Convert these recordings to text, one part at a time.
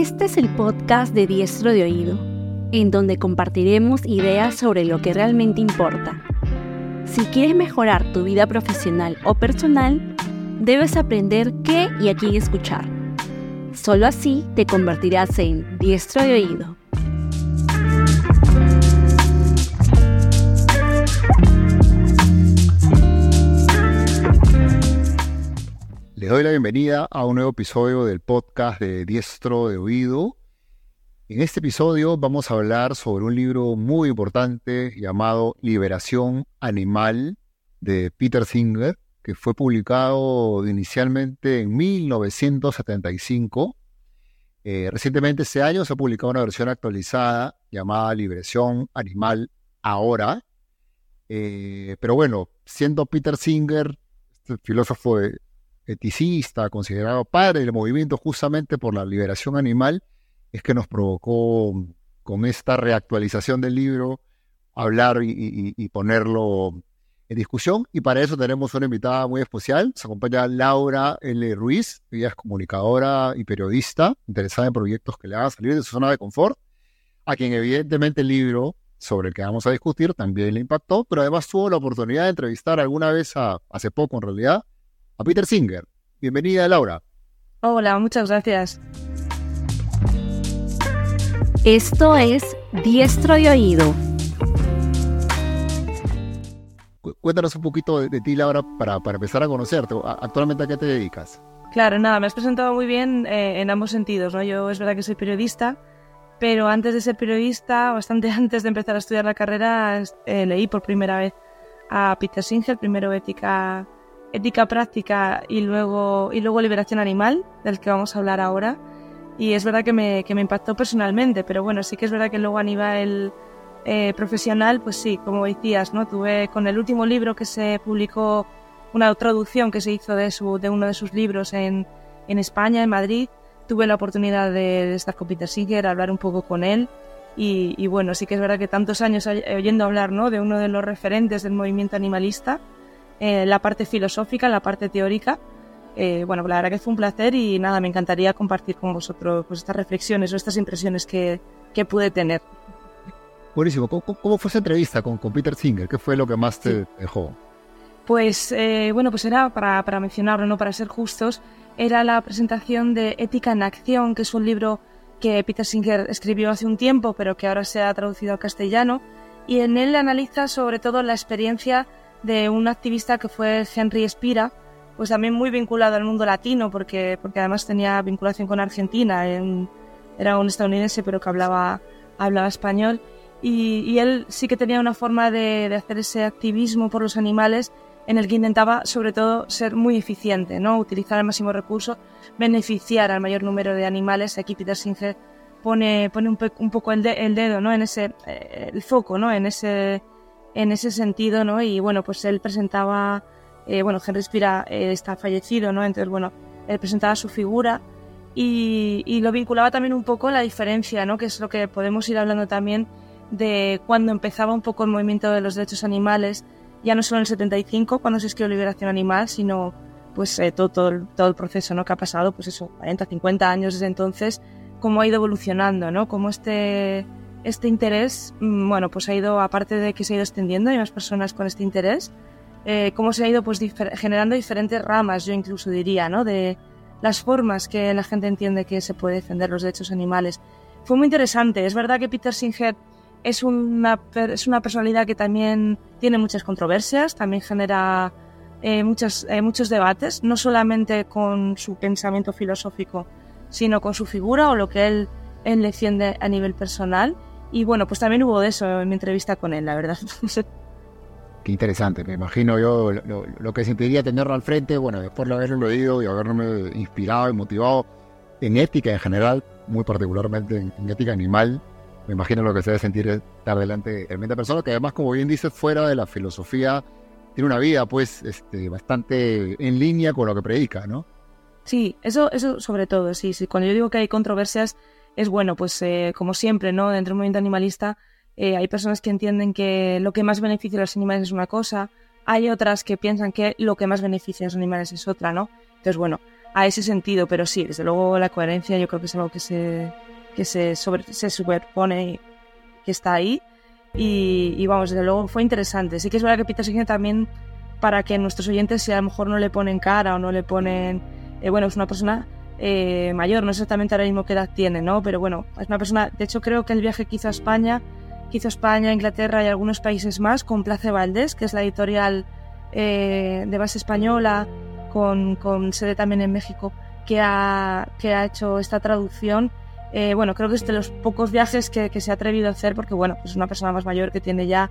Este es el podcast de Diestro de Oído, en donde compartiremos ideas sobre lo que realmente importa. Si quieres mejorar tu vida profesional o personal, debes aprender qué y a quién escuchar. Solo así te convertirás en Diestro de Oído. Doy la bienvenida a un nuevo episodio del podcast de Diestro de Oído. En este episodio vamos a hablar sobre un libro muy importante llamado Liberación Animal de Peter Singer, que fue publicado inicialmente en 1975. Eh, recientemente este año se ha publicado una versión actualizada llamada Liberación Animal Ahora. Eh, pero bueno, siendo Peter Singer, este filósofo de, eticista, considerado padre del movimiento justamente por la liberación animal, es que nos provocó con esta reactualización del libro hablar y, ponerlo en discusión. Y para eso tenemos una invitada muy especial. Se acompaña Laura L. Ruiz. Ella es comunicadora y periodista interesada en proyectos que le hagan salir de su zona de confort, a quien evidentemente el libro sobre el que vamos a discutir también le impactó, pero además tuvo la oportunidad de entrevistar alguna vez, hace poco en realidad, a Peter Singer. Bienvenida, Laura. Hola, muchas gracias. Esto es Diestro de Oído. Cuéntanos un poquito de, ti, Laura, para, para, empezar a conocerte. ¿Actualmente a qué te dedicas? Claro, nada, me has presentado muy bien eh, en ambos sentidos. ¿no? Yo es verdad que soy periodista, pero antes de ser periodista, bastante antes de empezar a estudiar la carrera, eh, leí por primera vez a Peter Singer, primero Ética ética práctica y luego, y luego liberación animal, del que vamos a hablar ahora. Y es verdad que me, que me impactó personalmente, pero bueno, sí que es verdad que luego a nivel eh, profesional, pues sí, como decías, ¿no? Tuve con el último libro que se publicó, una traducción que se hizo de, su, de uno de sus libros en, en España, en Madrid, tuve la oportunidad de, estar con Peter Singer, hablar un poco con él. Y, y, bueno, sí que es verdad que tantos años oyendo hablar ¿no? de uno de los referentes del movimiento animalista, eh, la parte filosófica, la parte teórica. Eh, bueno, la verdad que fue un placer y nada, me encantaría compartir con vosotros pues, estas reflexiones o estas impresiones que, que pude tener. Buenísimo. ¿Cómo, fue esa entrevista con, con, Peter Singer? ¿Qué fue lo que más te dejó? Pues eh, bueno, pues era para, para mencionarlo, no para ser justos, era la presentación de Ética en Acción, que es un libro que Peter Singer escribió hace un tiempo, pero que ahora se ha traducido al castellano, y en él analiza sobre todo la experiencia de un activista que fue Henry Espira, pues también muy vinculado al mundo latino, porque, porque además tenía vinculación con Argentina, era un estadounidense pero que hablaba, hablaba español, y, él sí que tenía una forma de, hacer ese activismo por los animales en el que intentaba sobre todo ser muy eficiente, ¿no? utilizar el máximo recurso, beneficiar al mayor número de animales. Aquí Peter Singer pone, pone un, poco el, dedo ¿no? en ese, eh, el foco ¿no? en ese en ese sentido, ¿no? Y bueno, pues él presentaba, eh, bueno, Henry Spira eh, está fallecido, ¿no? Entonces, bueno, él presentaba su figura y, lo vinculaba también un poco la diferencia, ¿no? Que es lo que podemos ir hablando también de cuando empezaba un poco el movimiento de los derechos animales, ya no solo en el 75, cuando se escribió Liberación Animal, sino pues eh, todo, todo, todo, el proceso, ¿no? Que ha pasado, pues eso, 40, 50 años desde entonces, cómo ha ido evolucionando, ¿no? Cómo este este interés, mm, bueno, pues ha ido, aparte de que se ha ido extendiendo, hay más personas con este interés, eh, cómo se ha ido pues generando diferentes ramas, yo incluso diría, ¿no? De las formas que la gente entiende que se puede defender los derechos animales. Fue muy interesante. Es verdad que Peter Singer es una, es una personalidad que también tiene muchas controversias, también genera eh, muchas, eh, muchos debates, no solamente con su pensamiento filosófico, sino con su figura o lo que él, él defiende a nivel personal. Y bueno, pues también hubo de eso en mi entrevista con él, la verdad. Qué interesante, me imagino yo lo, que sentiría tenerlo al frente, bueno, después de haberlo leído y haberme inspirado y motivado en ética en general, muy particularmente en, ética animal, me imagino lo que se debe sentir estar delante de mente persona que además, como bien dices, fuera de la filosofía, tiene una vida pues este, bastante en línea con lo que predica, ¿no? Sí, eso, eso sobre todo, sí, sí. Cuando yo digo que hay controversias, es bueno, pues eh, como siempre, ¿no? Dentro del movimiento animalista eh, hay personas que entienden que lo que más beneficia a los animales es una cosa, hay otras que piensan que lo que más beneficia a los animales es otra, ¿no? Entonces, bueno, a ese sentido, pero sí, desde luego la coherencia yo creo que es algo que se, que se, sobre, se superpone y que está ahí. Y, vamos, desde luego fue interesante. Sí que es verdad que Peter Singer también, para que nuestros oyentes, si a lo mejor no le ponen cara o no le ponen. Eh, bueno, es una persona eh, mayor, no sé exactamente ahora mismo qué edad tiene, ¿no? Pero bueno, es una persona. De hecho, creo que el viaje que hizo a España, que hizo España, Inglaterra y algunos países más, con Place Valdés, que es la editorial eh, de base española, con, sede también en México, que ha, que ha hecho esta traducción. Eh, bueno, creo que es de los pocos viajes que, que, se ha atrevido a hacer porque, bueno, pues es una persona más mayor que tiene ya,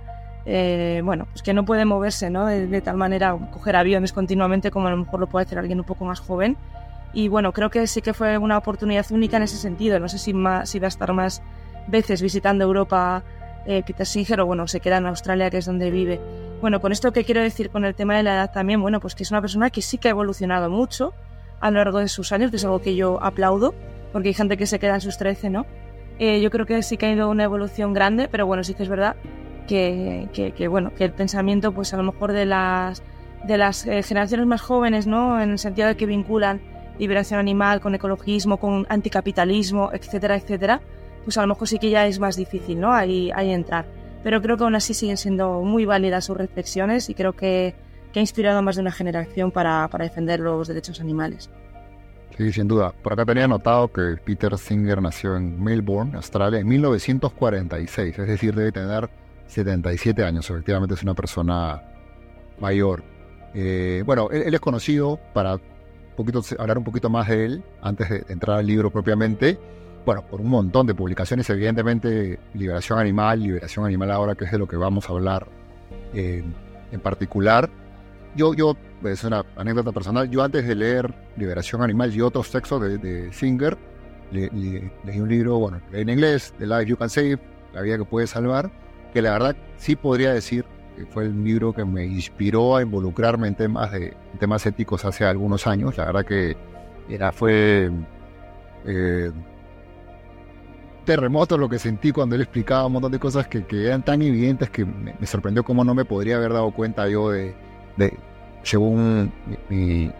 bueno, pues que no puede moverse, ¿no? De, tal manera, coger aviones continuamente como a lo mejor lo puede hacer alguien un poco más joven. Y bueno, creo que sí que fue una oportunidad única en ese sentido. No sé si, más, si va a estar más veces visitando Europa eh, Peter Singer o bueno, se queda en Australia, que es donde vive. Bueno, con esto que quiero decir con el tema de la edad también, bueno, pues que es una persona que sí que ha evolucionado mucho a lo largo de sus años, que es algo que yo aplaudo, porque hay gente que se queda en sus 13, ¿no? Eh, yo creo que sí que ha ido una evolución grande, pero bueno, sí que es verdad que, que, bueno, que el pensamiento, pues a lo mejor de las, de las eh, generaciones más jóvenes, ¿no? En el sentido de que vinculan liberación animal con ecologismo, con anticapitalismo, etcétera, etcétera, pues a lo mejor sí que ya es más difícil, ¿no? Ahí, ahí entrar. Pero creo que aún así siguen siendo muy válidas sus reflexiones y creo que, que ha inspirado a más de una generación para, para defender los derechos animales. Sí, sin duda. Por acá tenía notado que Peter Singer nació en Melbourne, Australia, en 1946, es decir, debe tener 77 años. Efectivamente es una persona mayor. Eh, bueno, él, es conocido para poquito, hablar un poquito más de él antes de entrar al libro propiamente bueno, por un montón de publicaciones, evidentemente Liberación Animal, Liberación Animal ahora, que es de lo que vamos a hablar eh, en particular. Yo, yo, es una anécdota personal, yo antes de leer Liberación Animal y otros textos de, Singer, leí un libro, bueno, en inglés, The Life You Can Save, La vida que puedes salvar, que la verdad sí podría decir que fue el libro que me inspiró a involucrarme en temas, de, temas éticos hace algunos años. La verdad que era, fue... Eh, terremoto lo que sentí cuando él explicaba un montón de cosas que, eran tan evidentes que me, sorprendió cómo no me podría haber dado cuenta yo de, según mi,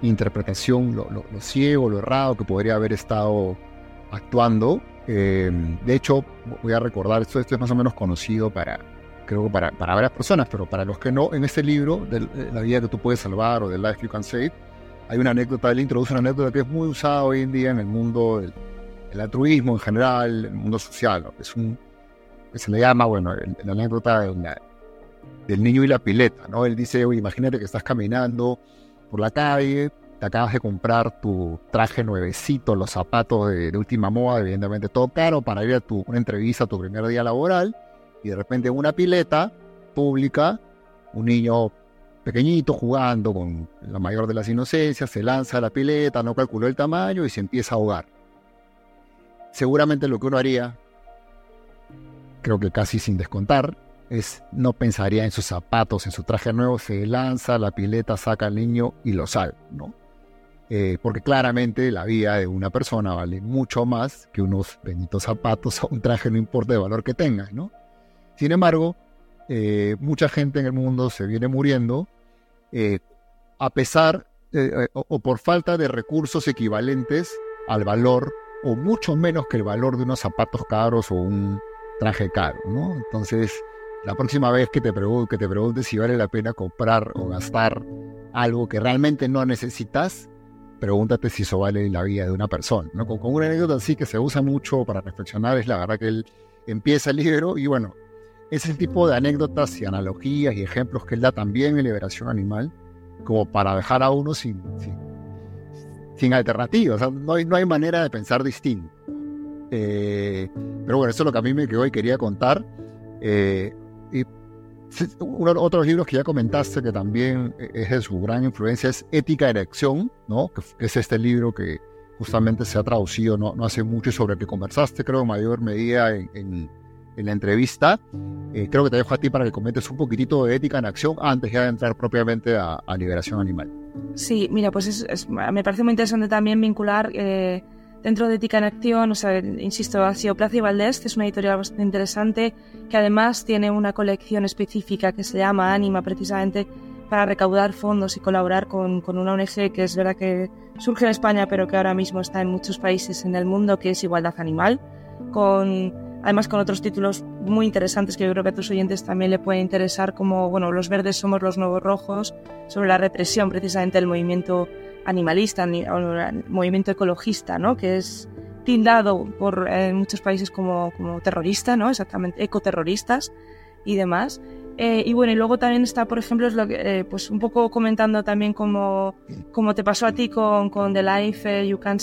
interpretación, lo, ciego, lo errado que podría haber estado actuando. Em, de hecho, voy a recordar, esto, esto es más o menos conocido para, creo que para, para varias personas, pero para los que no, en este libro, de, La vida que tú puedes salvar o The Life You Can Save, hay una anécdota, él introduce una anécdota que es muy usada hoy en día en el mundo del el altruismo en general, el mundo social. Es un, que se le llama, bueno, la anécdota del niño y la pileta, ¿no? Él dice, oye, imagínate que estás caminando por la calle, te acabas de comprar tu traje nuevecito, los zapatos de, última moda, evidentemente todo caro, para ir a tu, una entrevista tu primer día laboral, y de repente en una pileta pública, un niño pequeñito jugando con la mayor de las inocencias, se lanza a la pileta, no calculó el tamaño y se empieza a ahogar seguramente lo que uno haría, creo que casi sin descontar, es no pensaría en sus zapatos, en su traje nuevo, se lanza la pileta, saca al niño y lo salva, ¿no? Eh, porque claramente la vida de una persona vale mucho más que unos benditos zapatos o un traje, no importa el valor que tenga, ¿no? Sin embargo, eh, mucha gente en el mundo se viene muriendo eh, a pesar o por falta de recursos equivalentes al valor o mucho menos que el valor de unos zapatos caros o un traje caro, ¿no? Entonces, la próxima vez que te, te preguntes si vale la pena comprar o gastar algo que realmente no necesitas, pregúntate si eso vale la vida de una persona, ¿no? Con, una anécdota así que se usa mucho para reflexionar, es la verdad que él empieza el libro y bueno, ese tipo de anécdotas y analogías y ejemplos que él da también en Liberación Animal, como para dejar a uno sin sin alternativa, o sea, no hay, no hay manera de pensar distinto. Eh, pero bueno, eso es lo que a mí me quedó y quería contar. Eh, y uno, otros libros que ya comentaste que también es de su gran influencia es Ética de Elección, ¿no? que, es este libro que justamente se ha traducido no, no hace mucho y sobre el que conversaste, creo, en mayor medida en, en, la entrevista. Eh, creo que te dejo a ti para que comentes un poquitito de Ética en Acción antes de entrar propiamente a, a Liberación Animal. Sí, mira, pues me parece muy interesante también vincular eh, dentro de Ética en Acción, o sea, insisto, ha sido Plaza y Valdés, que es una editorial bastante interesante, que además tiene una colección específica que se llama Anima, precisamente para recaudar fondos y colaborar con, con, una ONG que es verdad que surge en España, pero que ahora mismo está en muchos países en el mundo, que es Igualdad Animal, con, además con otros títulos muy interesantes que yo creo que a tus oyentes también le pueden interesar, como bueno, Los verdes somos los nuevos rojos, sobre la represión precisamente del movimiento animalista, el movimiento ecologista, ¿no? que es tildado por en muchos países como, como terrorista, ¿no? exactamente, ecoterroristas y demás. Eh, y bueno, y luego también está, por ejemplo, es lo que, eh, pues un poco comentando también como, como te pasó a ti con, con The Life eh, You Can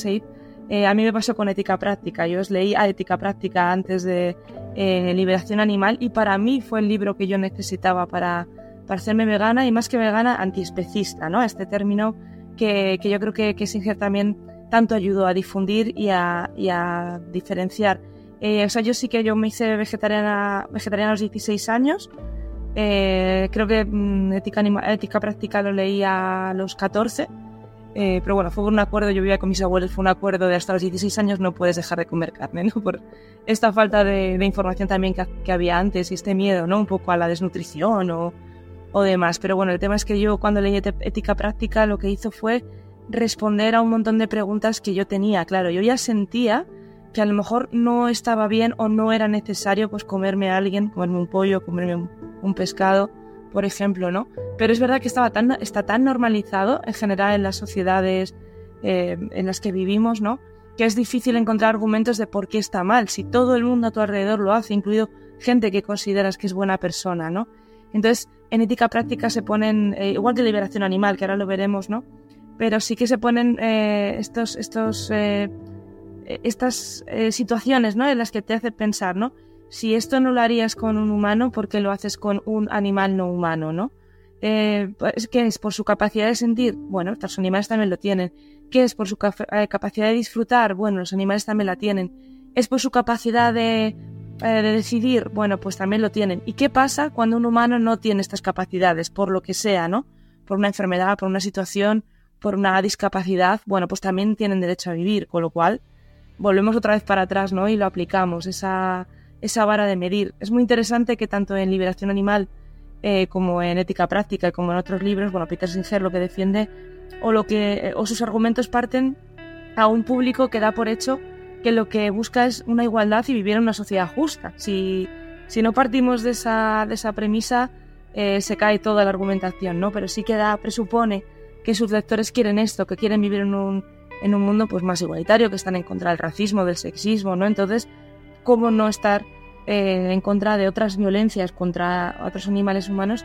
Save, a mí me pasó con Ética Práctica. Yo os leí a Ética Práctica antes de Liberación Animal y para mí fue el libro que yo necesitaba para, para hacerme vegana y más que vegana, antiespecista, ¿no? Este término que, que yo creo que, que Singer también tanto ayudó a difundir y a, y a diferenciar. o sea, yo sí que yo me hice vegetariana, vegetariana a los 16 años, eh, creo que mm, ética, ética práctica lo leí a los 14. Eh, pero bueno, fue un acuerdo, yo vivía con mis abuelos, fue un acuerdo de hasta los 16 años no puedes dejar de comer carne, ¿no? Por esta falta de, información también que, había antes y este miedo, ¿no? Un poco a la desnutrición o, o demás. Pero bueno, el tema es que yo cuando leí ética práctica lo que hizo fue responder a un montón de preguntas que yo tenía. Claro, yo ya sentía que a lo mejor no estaba bien o no era necesario pues comerme a alguien, comerme un pollo, comerme un, pescado, por ejemplo, ¿no? Pero es verdad que estaba tan, está tan normalizado en general en las sociedades eh, en las que vivimos, ¿no? Que es difícil encontrar argumentos de por qué está mal, si todo el mundo a tu alrededor lo hace, incluido gente que consideras que es buena persona, ¿no? Entonces, en ética práctica se ponen, eh, igual que liberación animal, que ahora lo veremos, ¿no? Pero sí que se ponen eh, estos, estos estas situaciones ¿no? en las que te hace pensar, ¿no? Si esto no lo harías con un humano, ¿por qué lo haces con un animal no humano, ¿no? Eh, pues, ¿Qué es? ¿Por su capacidad de sentir? Bueno, los animales también lo tienen. ¿Qué es? ¿Por su eh, capacidad de disfrutar? Bueno, los animales también la tienen. ¿Es por su capacidad de, de decidir? Bueno, pues también lo tienen. ¿Y qué pasa cuando un humano no tiene estas capacidades? Por lo que sea, ¿no? Por una enfermedad, por una situación, por una discapacidad, bueno, pues también tienen derecho a vivir, con lo cual volvemos otra vez para atrás, ¿no? Y lo aplicamos, esa, esa vara de medir. Es muy interesante que tanto en Liberación Animal eh, como en Ética Práctica y como en otros libros, bueno, Peter Singer lo que defiende o, lo que, o sus argumentos parten a un público que da por hecho que lo que busca es una igualdad y vivir en una sociedad justa. Si, si no partimos de esa, de esa premisa, eh, se cae toda la argumentación, ¿no? Pero sí que da, presupone que sus lectores quieren esto, que quieren vivir en un en un mundo pues más igualitario, que están en contra del racismo, del sexismo, ¿no? Entonces, ¿cómo no estar eh, en contra de otras violencias contra otros animales humanos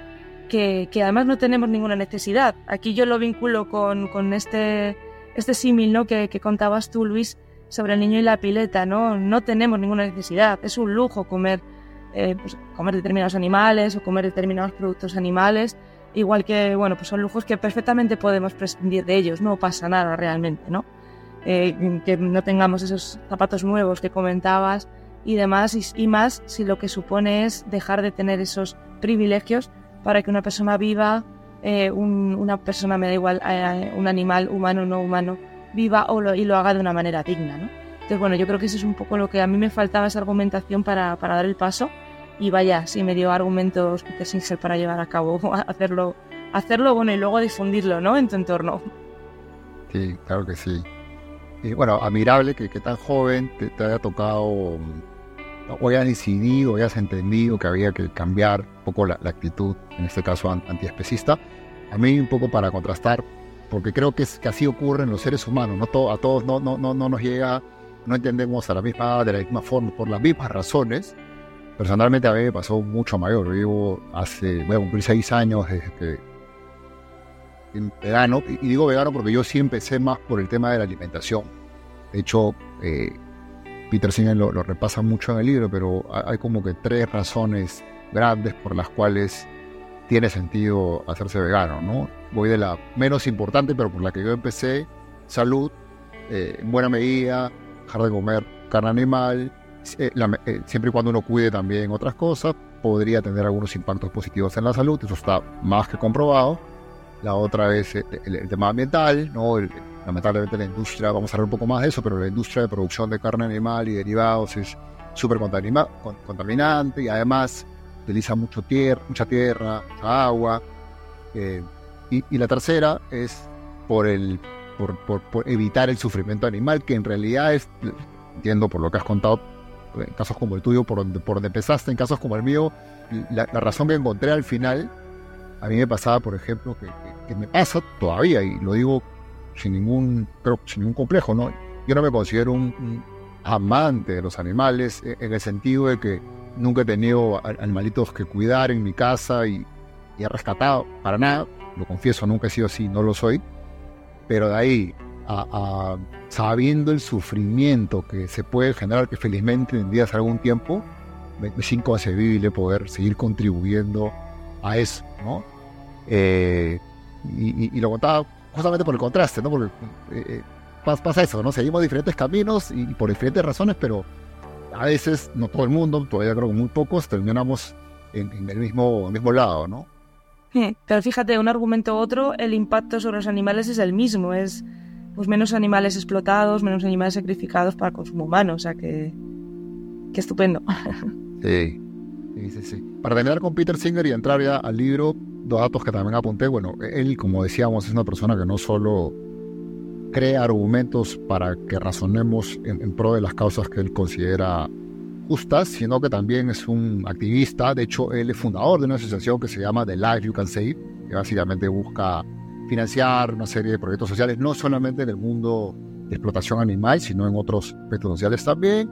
que, que, además no tenemos ninguna necesidad? Aquí yo lo vinculo con, con este, este símil, ¿no? Que, que, contabas tú, Luis, sobre el niño y la pileta, ¿no? No tenemos ninguna necesidad, es un lujo comer, eh, pues, comer determinados animales o comer determinados productos animales igual que, bueno, pues son lujos que perfectamente podemos prescindir de ellos, no pasa nada realmente, ¿no? Eh, que no tengamos esos zapatos nuevos que comentabas y demás, y, más si lo que supone es dejar de tener esos privilegios para que una persona viva, eh, una persona, me da igual, eh, un animal humano o no humano, viva o lo, y lo haga de una manera digna, ¿no? Entonces, bueno, yo creo que eso es un poco lo que a mí me faltaba, esa argumentación para, para dar el paso y vaya, sí me dio argumentos Peter Singer para llevar a cabo, hacerlo, hacerlo bueno y luego difundirlo, ¿no? En tu entorno. Sí, claro que sí. Y bueno, admirable que, que tan joven te, haya tocado o hayas decidido, hayas entendido que había que cambiar un poco la, actitud, en este caso antiespecista. A mí un poco para contrastar, porque creo que, es, que así ocurre en los seres humanos, no a todos no, no, no, no nos llega, no entendemos a la misma, de la misma forma, por las mismas razones, Personalmente a mí me pasó mucho mayor. Vivo hace, voy a cumplir seis años desde que vegano, y digo vegano porque yo sí empecé más por el tema de la alimentación. De hecho, eh, Peter Singer lo, repasa mucho en el libro, pero hay como que tres razones grandes por las cuales tiene sentido hacerse vegano, ¿no? Voy de la menos importante, pero por la que yo empecé, salud, eh, en buena medida, dejar de comer carne animal, eh, eh, siempre y cuando uno cuide también otras cosas, podría tener algunos impactos positivos en la salud, eso está más que comprobado. La otra es eh, el, tema ambiental, ¿no? Lamentablemente la industria, vamos a hablar un poco más de eso, pero la industria de producción de carne animal y derivados es súper contaminante y además utiliza mucho tierra, mucha tierra, mucha agua. Y, la tercera es por, el, por, evitar el sufrimiento animal, que en realidad es, entiendo por lo que has contado, en casos como el tuyo, por donde, por donde empezaste, en casos como el mío, la, razón que encontré al final, a mí me pasaba, por ejemplo, que, me pasa todavía, y lo digo sin ningún, pero sin ningún complejo, ¿no? Yo no me considero un, amante de los animales, e, en el sentido de que nunca he tenido animalitos que cuidar en mi casa y, y he rescatado, para nada, lo confieso, nunca he sido así, no lo soy, pero de ahí a, sabiendo el sufrimiento que se puede generar, que felizmente en días algún tiempo, me, es inconcebible poder seguir contribuyendo a eso, ¿no? Eh, y, lo contaba justamente por el contraste, ¿no? Porque eh, eh, pasa eso, ¿no? Seguimos diferentes caminos y, por diferentes razones, pero a veces, no todo el mundo, todavía creo que muy pocos, terminamos en, en el mismo, mismo lado, ¿no? Pero fíjate, un argumento u otro, el impacto sobre los animales es el mismo, es pues menos animales explotados, menos animales sacrificados para consumo humano, o sea que, que estupendo. Sí. sí, sí, Para terminar con Peter Singer y entrar ya al libro, dos datos que también apunté, bueno, él, como decíamos, es una persona que no solo crea argumentos para que razonemos en, en pro de las causas que él considera justas, sino que también es un activista. De hecho, él es fundador de una asociación que se llama The Life You Can Save, que básicamente busca financiar una serie de proyectos sociales, no solamente en el mundo de explotación animal, sino en otros aspectos sociales también.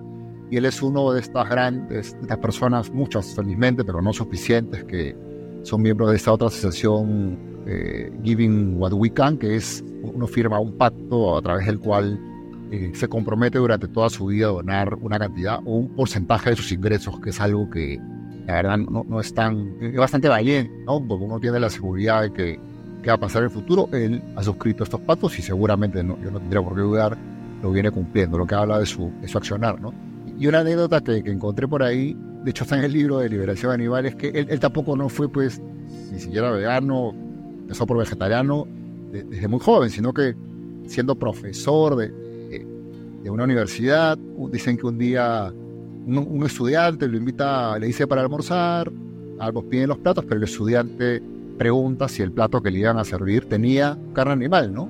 Y él es uno de estas grandes, estas personas, muchas felizmente, pero no suficientes, que son miembros de esta otra asociación eh, Giving What We Can, que es uno firma un pacto a través del cual eh, se compromete durante toda su vida a donar una cantidad o un porcentaje de sus ingresos, que es algo que la verdad no, no es tan, es bastante valiente, ¿no? Porque uno tiene la seguridad de que, que va a pasar en el futuro. Él ha suscrito estos pactos y seguramente no, yo no tendría por qué dudar, lo viene cumpliendo, lo que habla de su, de su accionar, ¿no? Y una anécdota que, que, encontré por ahí, de hecho está en el libro de Liberación Animal, es que él, tampoco no fue pues ni siquiera vegano, empezó por vegetariano desde muy joven, sino que siendo profesor de, de una universidad. Dicen que un día un, estudiante lo invita, le dice para almorzar, algo piden los platos, pero el estudiante pregunta si el plato que le iban a servir tenía carne animal, ¿no?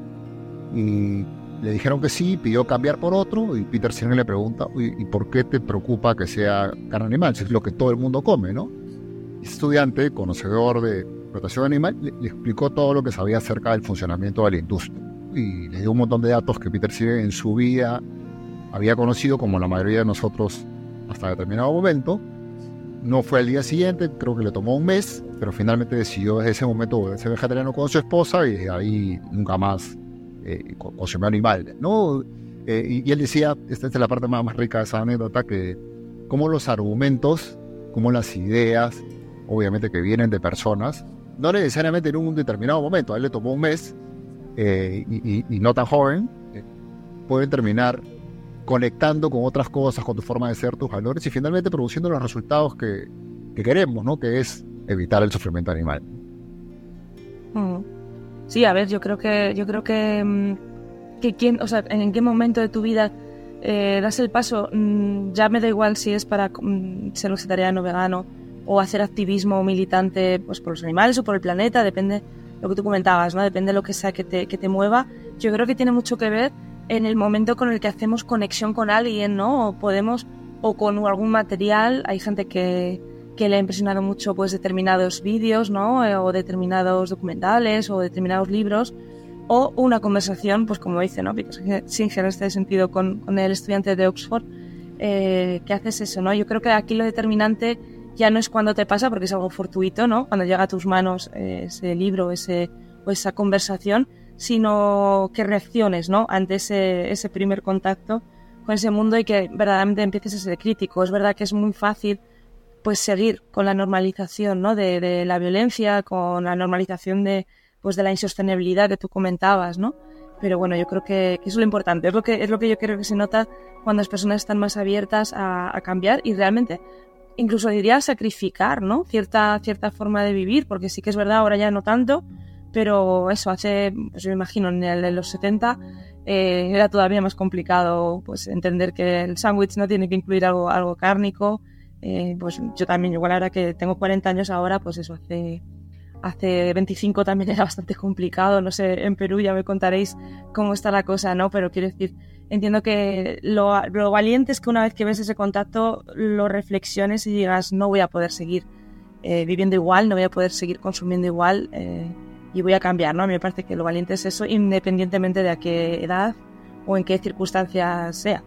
Y le dijeron que sí, pidió cambiar por otro y Peter Singer le pregunta, ¿y por qué te preocupa que sea carne animal? Si es lo que todo el mundo come, ¿no? Y ese estudiante, conocedor de explotación animal, le, le, explicó todo lo que sabía acerca del funcionamiento de la industria. Y le dio un montón de datos que Peter Singer en su vida había conocido como la mayoría de nosotros hasta determinado momento. No fue el día siguiente, creo que le tomó un mes, pero finalmente decidió desde ese momento ser vegetariano con su esposa y ahí nunca más eh, animales, ¿no? Eh, y, él decía, esta es la parte más, más rica de esa anécdota, que como los argumentos, como las ideas, obviamente que vienen de personas, no necesariamente en un determinado momento, a él le tomó un mes eh, y, y, no tan joven, eh, pueden terminar conectando con otras cosas, con tu forma de ser, tus valores y finalmente produciendo los resultados que, queremos, ¿no? Que es evitar el sufrimiento animal. Mm. Sí, a ver, yo creo que yo creo que, mm, que quién, o sea, en qué momento de tu vida eh, das el paso, mm, ya me da igual si es para ser vegetariano, vegano o hacer activismo militante pues por los animales o por el planeta, depende lo que tú comentabas, ¿no? Depende de lo que sea que te, que te mueva. Yo creo que tiene mucho que ver en el momento con el que hacemos conexión con alguien, ¿no? O podemos, o con algún material, hay gente que, que le ha impresionado mucho pues determinados vídeos, ¿no? Eh, o determinados documentales o determinados libros, o una conversación, pues como dice, ¿no? Singer en este sentido con, con el estudiante de Oxford, eh, que haces eso, ¿no? Yo creo que aquí lo determinante ya no es cuando te pasa, porque es algo fortuito, ¿no? Cuando llega a tus manos eh, ese libro ese, o esa conversación, sino que reacciones ¿no? ante ese, ese primer contacto con ese mundo y que verdaderamente empieces a ser crítico. Es verdad que es muy fácil pues seguir con la normalización ¿no? de, de la violencia, con la normalización de, pues, de la insostenibilidad que tú comentabas, ¿no? Pero bueno, yo creo que, es lo importante, es lo que, es lo que yo creo que se nota cuando las personas están más abiertas a, a cambiar y realmente incluso diría sacrificar, ¿no? Cierta, cierta forma de vivir, porque sí que es verdad, ahora ya no tanto, pero eso, hace, pues yo me imagino, en, el, en los 70 eh, era todavía más complicado pues entender que el sándwich no tiene que incluir algo, algo cárnico. Eh, pues yo también, igual ahora que tengo 40 años ahora, pues eso, hace, hace 25 también era bastante complicado, no sé, en Perú ya me contaréis cómo está la cosa, ¿no? Pero quiero decir, entiendo que lo, valiente es que una vez que ves ese contacto lo reflexiones y digas, no voy a poder seguir eh, viviendo igual, no voy a poder seguir consumiendo igual eh, y voy a cambiar, ¿no? A mí me parece que lo valiente es eso, independientemente de a qué edad o en qué circunstancias sea.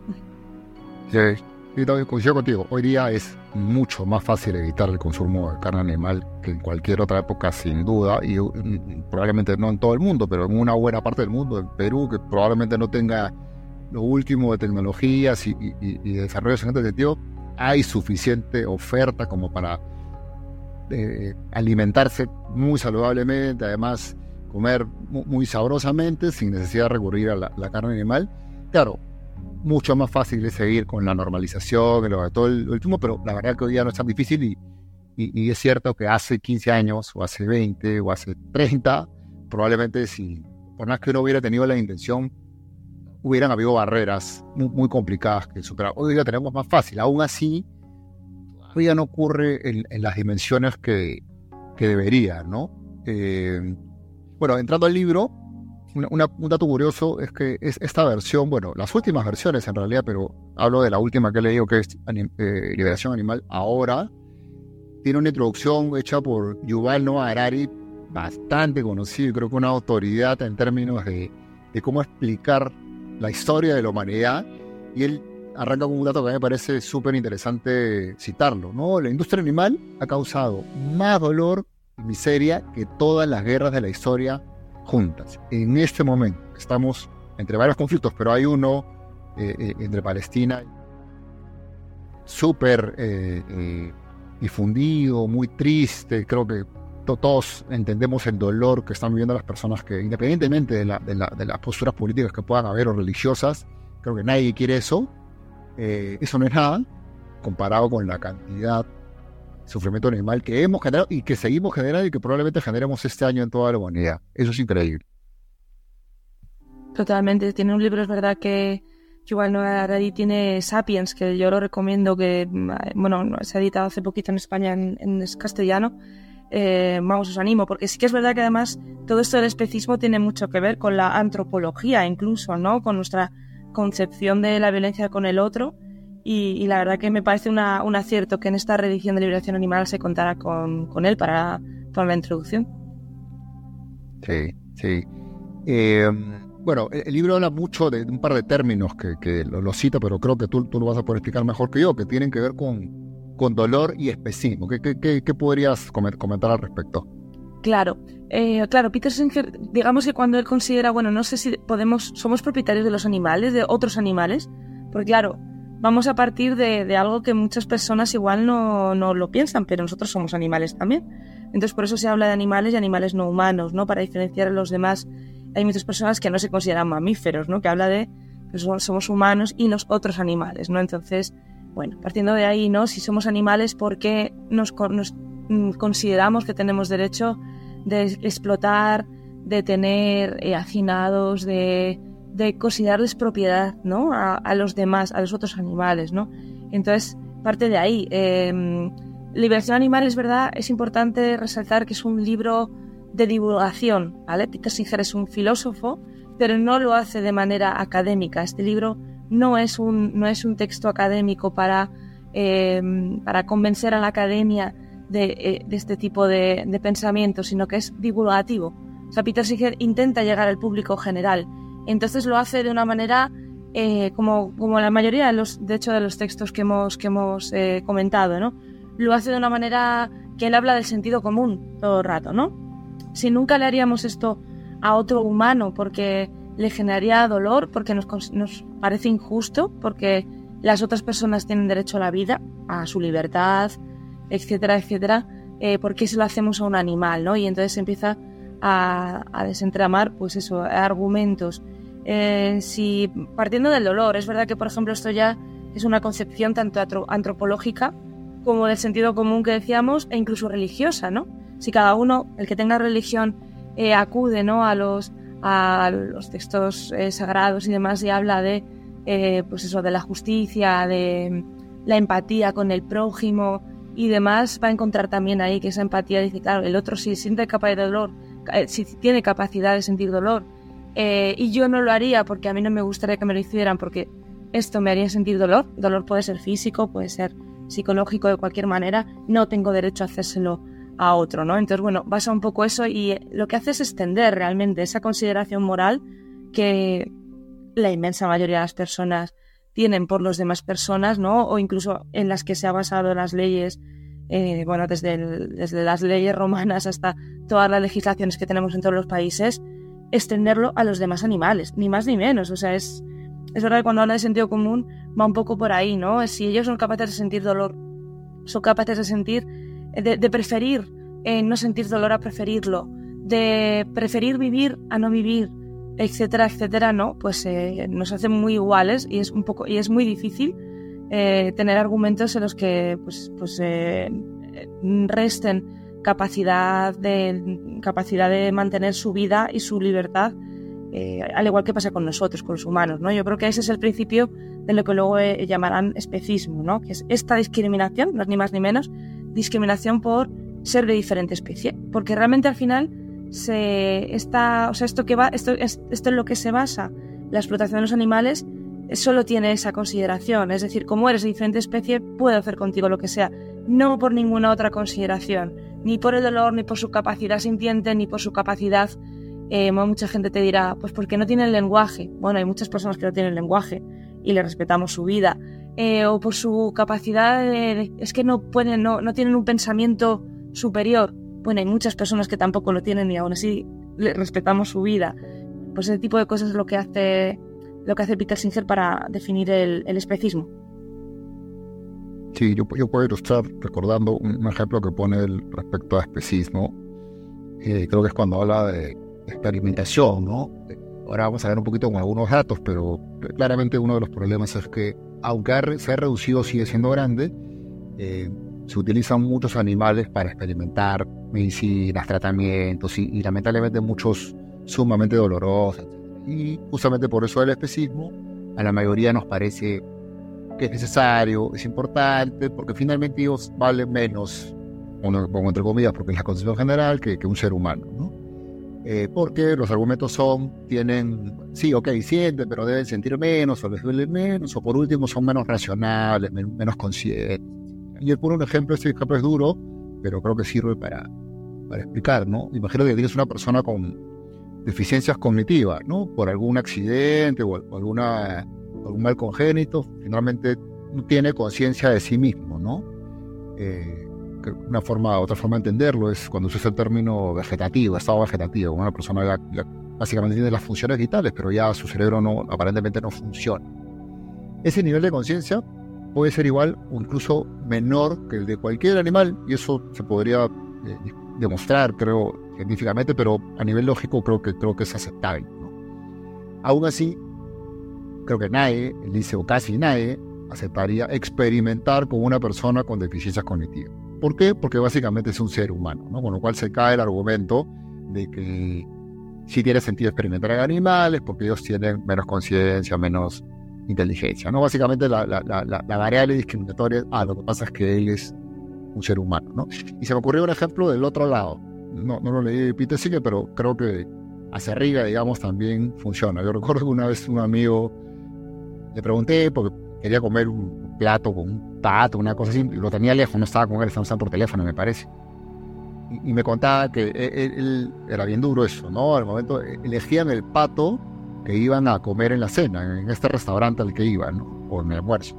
Sí, y también coincido contigo. Hoy día es mucho más fácil evitar el consumo de carne animal que en cualquier otra época, sin duda, y probablemente no en todo el mundo, pero en una buena parte del mundo, en Perú, que probablemente no tenga lo último de tecnologías y desarrollos en este sentido, hay suficiente oferta como para eh, alimentarse muy saludablemente, además comer muy, sabrosamente sin necesidad de recurrir a la carne animal. Claro, mucho más fácil de seguir con la normalización, el, todo el, último, pero la verdad que hoy día no es tan difícil y, y, es cierto que hace 15 años o hace 20 o hace 30, probablemente si por más que uno hubiera tenido la intención, hubieran habido barreras muy, muy complicadas que superar. Hoy día tenemos más fácil, aún así, todavía no ocurre en, en las dimensiones que, que debería, ¿no? Eh, bueno, entrando al libro, un dato curioso es que es esta versión, bueno, las últimas versiones en realidad, pero hablo de la última que he leído, que es eh, Liberación Animal, ahora tiene una introducción hecha por Yuval Noah Harari, bastante conocido, y creo que una autoridad en términos de, de cómo explicar la historia de la humanidad, y él arranca con un dato que a mí me parece súper interesante citarlo, ¿no? La industria animal ha causado más dolor y miseria que todas las guerras de la historia juntas. En este momento estamos entre varios conflictos, pero hay uno eh, eh, entre Palestina súper eh, difundido, muy triste. Creo que todos entendemos el dolor que están viviendo las personas que, independientemente de, de, las posturas políticas que puedan haber o religiosas, creo que nadie quiere eso. eso no es nada comparado con la cantidad sufrimiento animal que hemos generado y que seguimos generando y que probablemente generemos este año en toda la humanidad. Eso es increíble. Totalmente. Tiene un libro, es verdad que Yuval Noah Harari tiene Sapiens, que yo lo recomiendo, que bueno, se ha editado hace poquito en España en, castellano. Eh, vamos, os animo, porque sí que es verdad que además todo esto del especismo tiene mucho que ver con la antropología, incluso, ¿no? Con nuestra concepción de la violencia con el otro y, la verdad que me parece un acierto que en esta reedición de Liberación Animal se contara con, con él para, para, la introducción. Sí, sí. Eh, bueno, el, libro habla mucho de un par de términos que, que lo, cita, pero creo que tú, tú, lo vas a poder explicar mejor que yo, que tienen que ver con, con dolor y especismo. ¿Qué, qué, qué, podrías comentar al respecto? Claro, eh, claro, Peter Singer, digamos que cuando él considera, bueno, no sé si podemos, somos propietarios de los animales, de otros animales, porque claro, vamos a partir de, algo que muchas personas igual no, no, lo piensan, pero nosotros somos animales también. Entonces por eso se habla de animales y animales no humanos, ¿no? Para diferenciar a los demás. Hay muchas personas que no se consideran mamíferos, ¿no? Que habla de pues, somos humanos y los otros animales, ¿no? Entonces, bueno, partiendo de ahí, ¿no? Si somos animales, ¿por qué nos, mm, consideramos que tenemos derecho de explotar, de tener eh, hacinados, de de considerarles propiedad, ¿no? A, los demás, a los otros animales, ¿no? Entonces, parte de ahí. Em, Liberación Animal, es verdad, es importante resaltar que es un libro de divulgación, ¿vale? Peter Singer es un filósofo, pero no lo hace de manera académica. Este libro no es un, no es un texto académico para, em, para convencer a la academia de, eh, este tipo de, de pensamiento, sino que es divulgativo. O sea, Peter Singer intenta llegar al público general entonces lo hace de una manera eh, como, como la mayoría de los, de hecho, de los textos que hemos, que hemos eh, comentado, ¿no? Lo hace de una manera que él habla del sentido común todo el rato, ¿no? Si nunca le haríamos esto a otro humano porque le generaría dolor, porque nos, nos parece injusto, porque las otras personas tienen derecho a la vida, a su libertad, etcétera, etcétera, eh, ¿por qué se lo hacemos a un animal, no? Y entonces empieza a, a desentramar, pues eso, argumentos eh, si partiendo del dolor, es verdad que por ejemplo esto ya es una concepción tanto antropológica como del sentido común que decíamos e incluso religiosa, ¿no? Si cada uno, el que tenga religión, eh, acude, ¿no? A los textos eh, sagrados y demás y habla de, pues eso, de la justicia, de la empatía con el prójimo y demás, va a encontrar también ahí que esa empatía dice, claro, el otro sí siente capaz de dolor, eh, si tiene capacidad de sentir dolor, eh, y yo no lo haría porque a mí no me gustaría que me lo hicieran porque esto me haría sentir dolor. Dolor puede ser físico, puede ser psicológico de cualquier manera. No tengo derecho a hacérselo a otro, ¿no? Entonces, bueno, basa un poco eso y lo que hace es extender realmente esa consideración moral que la inmensa mayoría de las personas tienen por los demás personas, ¿no? O incluso en las que se ha basado las leyes, eh, bueno, desde, desde las leyes romanas hasta todas las legislaciones que tenemos en todos los países, extenderlo a los demás animales, ni más ni menos. O sea, es, es verdad que cuando habla de sentido común va un poco por ahí, ¿no? Si ellos son capaces de sentir dolor, son capaces de sentir, de, preferir eh, no sentir dolor a preferirlo, de preferir vivir a no vivir, etcétera, etcétera, ¿no? Pues eh, nos hacen muy iguales y es un poco y es muy difícil eh, tener argumentos en los que pues, pues resten capacidad de, capacidad de mantener su vida y su libertad, eh, al igual que pasa con nosotros, con los humanos. ¿no? Yo creo que ese es el principio de lo que luego eh, llamarán especismo, ¿no? que es esta discriminación, no es ni más ni menos, discriminación por ser de diferente especie, porque realmente al final se está, o sea, esto que va, esto es, esto es lo que se basa la explotación de los animales solo tiene esa consideración, es decir, como eres de diferente especie, puedo hacer contigo lo que sea, no por ninguna otra consideración ni por el dolor, ni por su capacidad sintiente, ni por su capacidad. Eh, mucha gente te dirá, pues porque no tienen lenguaje. Bueno, hay muchas personas que no tienen lenguaje y le respetamos su vida. Eh, o por su capacidad de, es que no pueden, no, no tienen un pensamiento superior. Bueno, hay muchas personas que tampoco lo tienen y aún así le respetamos su vida. Pues ese tipo de cosas es lo que hace, lo que hace Peter Singer para definir el, el especismo. Sí, yo, yo, puedo ilustrar recordando un, ejemplo que pone respecto a especismo. Eh, creo que es cuando habla de experimentación, ¿no? Ahora vamos a ver un poquito con algunos datos, pero claramente uno de los problemas es que, aunque se ha reducido, sigue siendo grande, eh, se utilizan muchos animales para experimentar medicinas, tratamientos y, y lamentablemente muchos sumamente dolorosos. Y justamente por eso el especismo a la mayoría nos parece que es necesario, es importante, porque finalmente ellos valen menos, pongo entre comillas, porque es la concepción general, que, que un ser humano, ¿no? Eh, porque los argumentos son, tienen, sí, ok, sienten, pero deben sentir menos, o les duele menos, o por último son menos racionales, menos conscientes. Y el puro ejemplo, este ejemplo es duro, pero creo que sirve para, para explicar, ¿no? Imagínate que tienes una persona con deficiencias cognitivas, ¿no? Por algún accidente o alguna algún mal congénito, finalmente no tiene conciencia de sí mismo, ¿no? Eh, una forma, otra forma de entenderlo es cuando se usa el término vegetativo, estado vegetativo, una persona básicamente tiene las funciones vitales, pero ya su cerebro no, aparentemente no funciona. Ese nivel de conciencia puede ser igual o incluso menor que el de cualquier animal, y eso se podría eh, demostrar, creo, científicamente, pero a nivel lógico creo que, creo que es aceptable. ¿no? Aún así, creo que nadie, dice, o casi nadie, aceptaría experimentar con una persona con deficiencias cognitivas. ¿Por qué? Porque básicamente es un ser humano, ¿no? Con lo cual se cae el argumento de que sí tiene sentido experimentar en animales porque ellos tienen menos conciencia, menos inteligencia, ¿no? Básicamente la, la, la, variable discriminatoria es, ah, lo que pasa es que él es un ser humano, ¿no? Y se me ocurrió un ejemplo del otro lado. No, no lo leí de Peter Singer, pero creo que hacia arriba, digamos, también funciona. Yo recuerdo que una vez un amigo le pregunté porque quería comer un plato con un pato, una cosa así, lo tenía lejos, no estaba con él, estaba por teléfono, me parece. Y, me contaba que él, era bien duro eso, ¿no? Al momento elegían el pato que iban a comer en la cena, en este restaurante al que iban, ¿no? O en el almuerzo.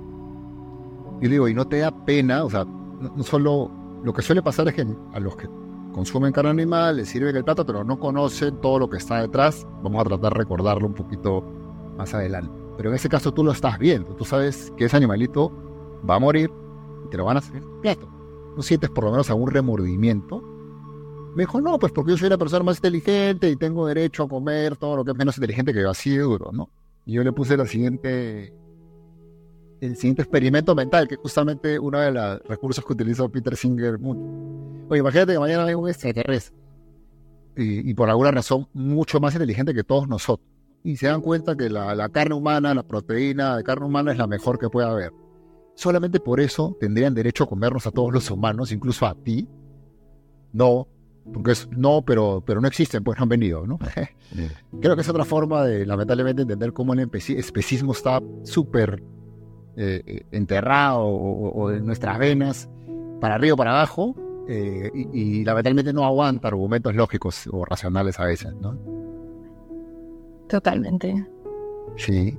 Y digo, ¿y no te da pena? O sea, no, solo. Lo que suele pasar es que a los que consumen carne animal les sirven el plato, pero no conocen todo lo que está detrás. Vamos a tratar de recordarlo un poquito más adelante. Pero en ese caso tú lo estás viendo, tú sabes que ese animalito va a morir y te lo van a hacer plato. ¿No sientes por lo menos algún remordimiento? Me dijo, no, pues porque yo soy la persona más inteligente y tengo derecho a comer todo lo que es menos inteligente que yo, así de duro, ¿no? Y yo le puse la siguiente, el siguiente experimento mental, que justamente uno de los recursos que utilizó Peter Singer mucho. Oye, imagínate que mañana hay un extraterrestre y, y por alguna razón mucho más inteligente que todos nosotros y se dan cuenta que la, carne humana, la proteína de carne humana es la mejor que puede haber. solamente por eso tendrían derecho a comernos a todos los humanos, incluso a ti. No, porque es no, pero, pero no existen, pues no han venido, ¿no? Creo que es otra forma de, lamentablemente, entender cómo el especismo está súper eh, eh, enterrado o, en nuestras venas, para arriba o para abajo, eh, y, lamentablemente no aguanta argumentos lógicos o racionales a veces, ¿no? Totalmente. Sí.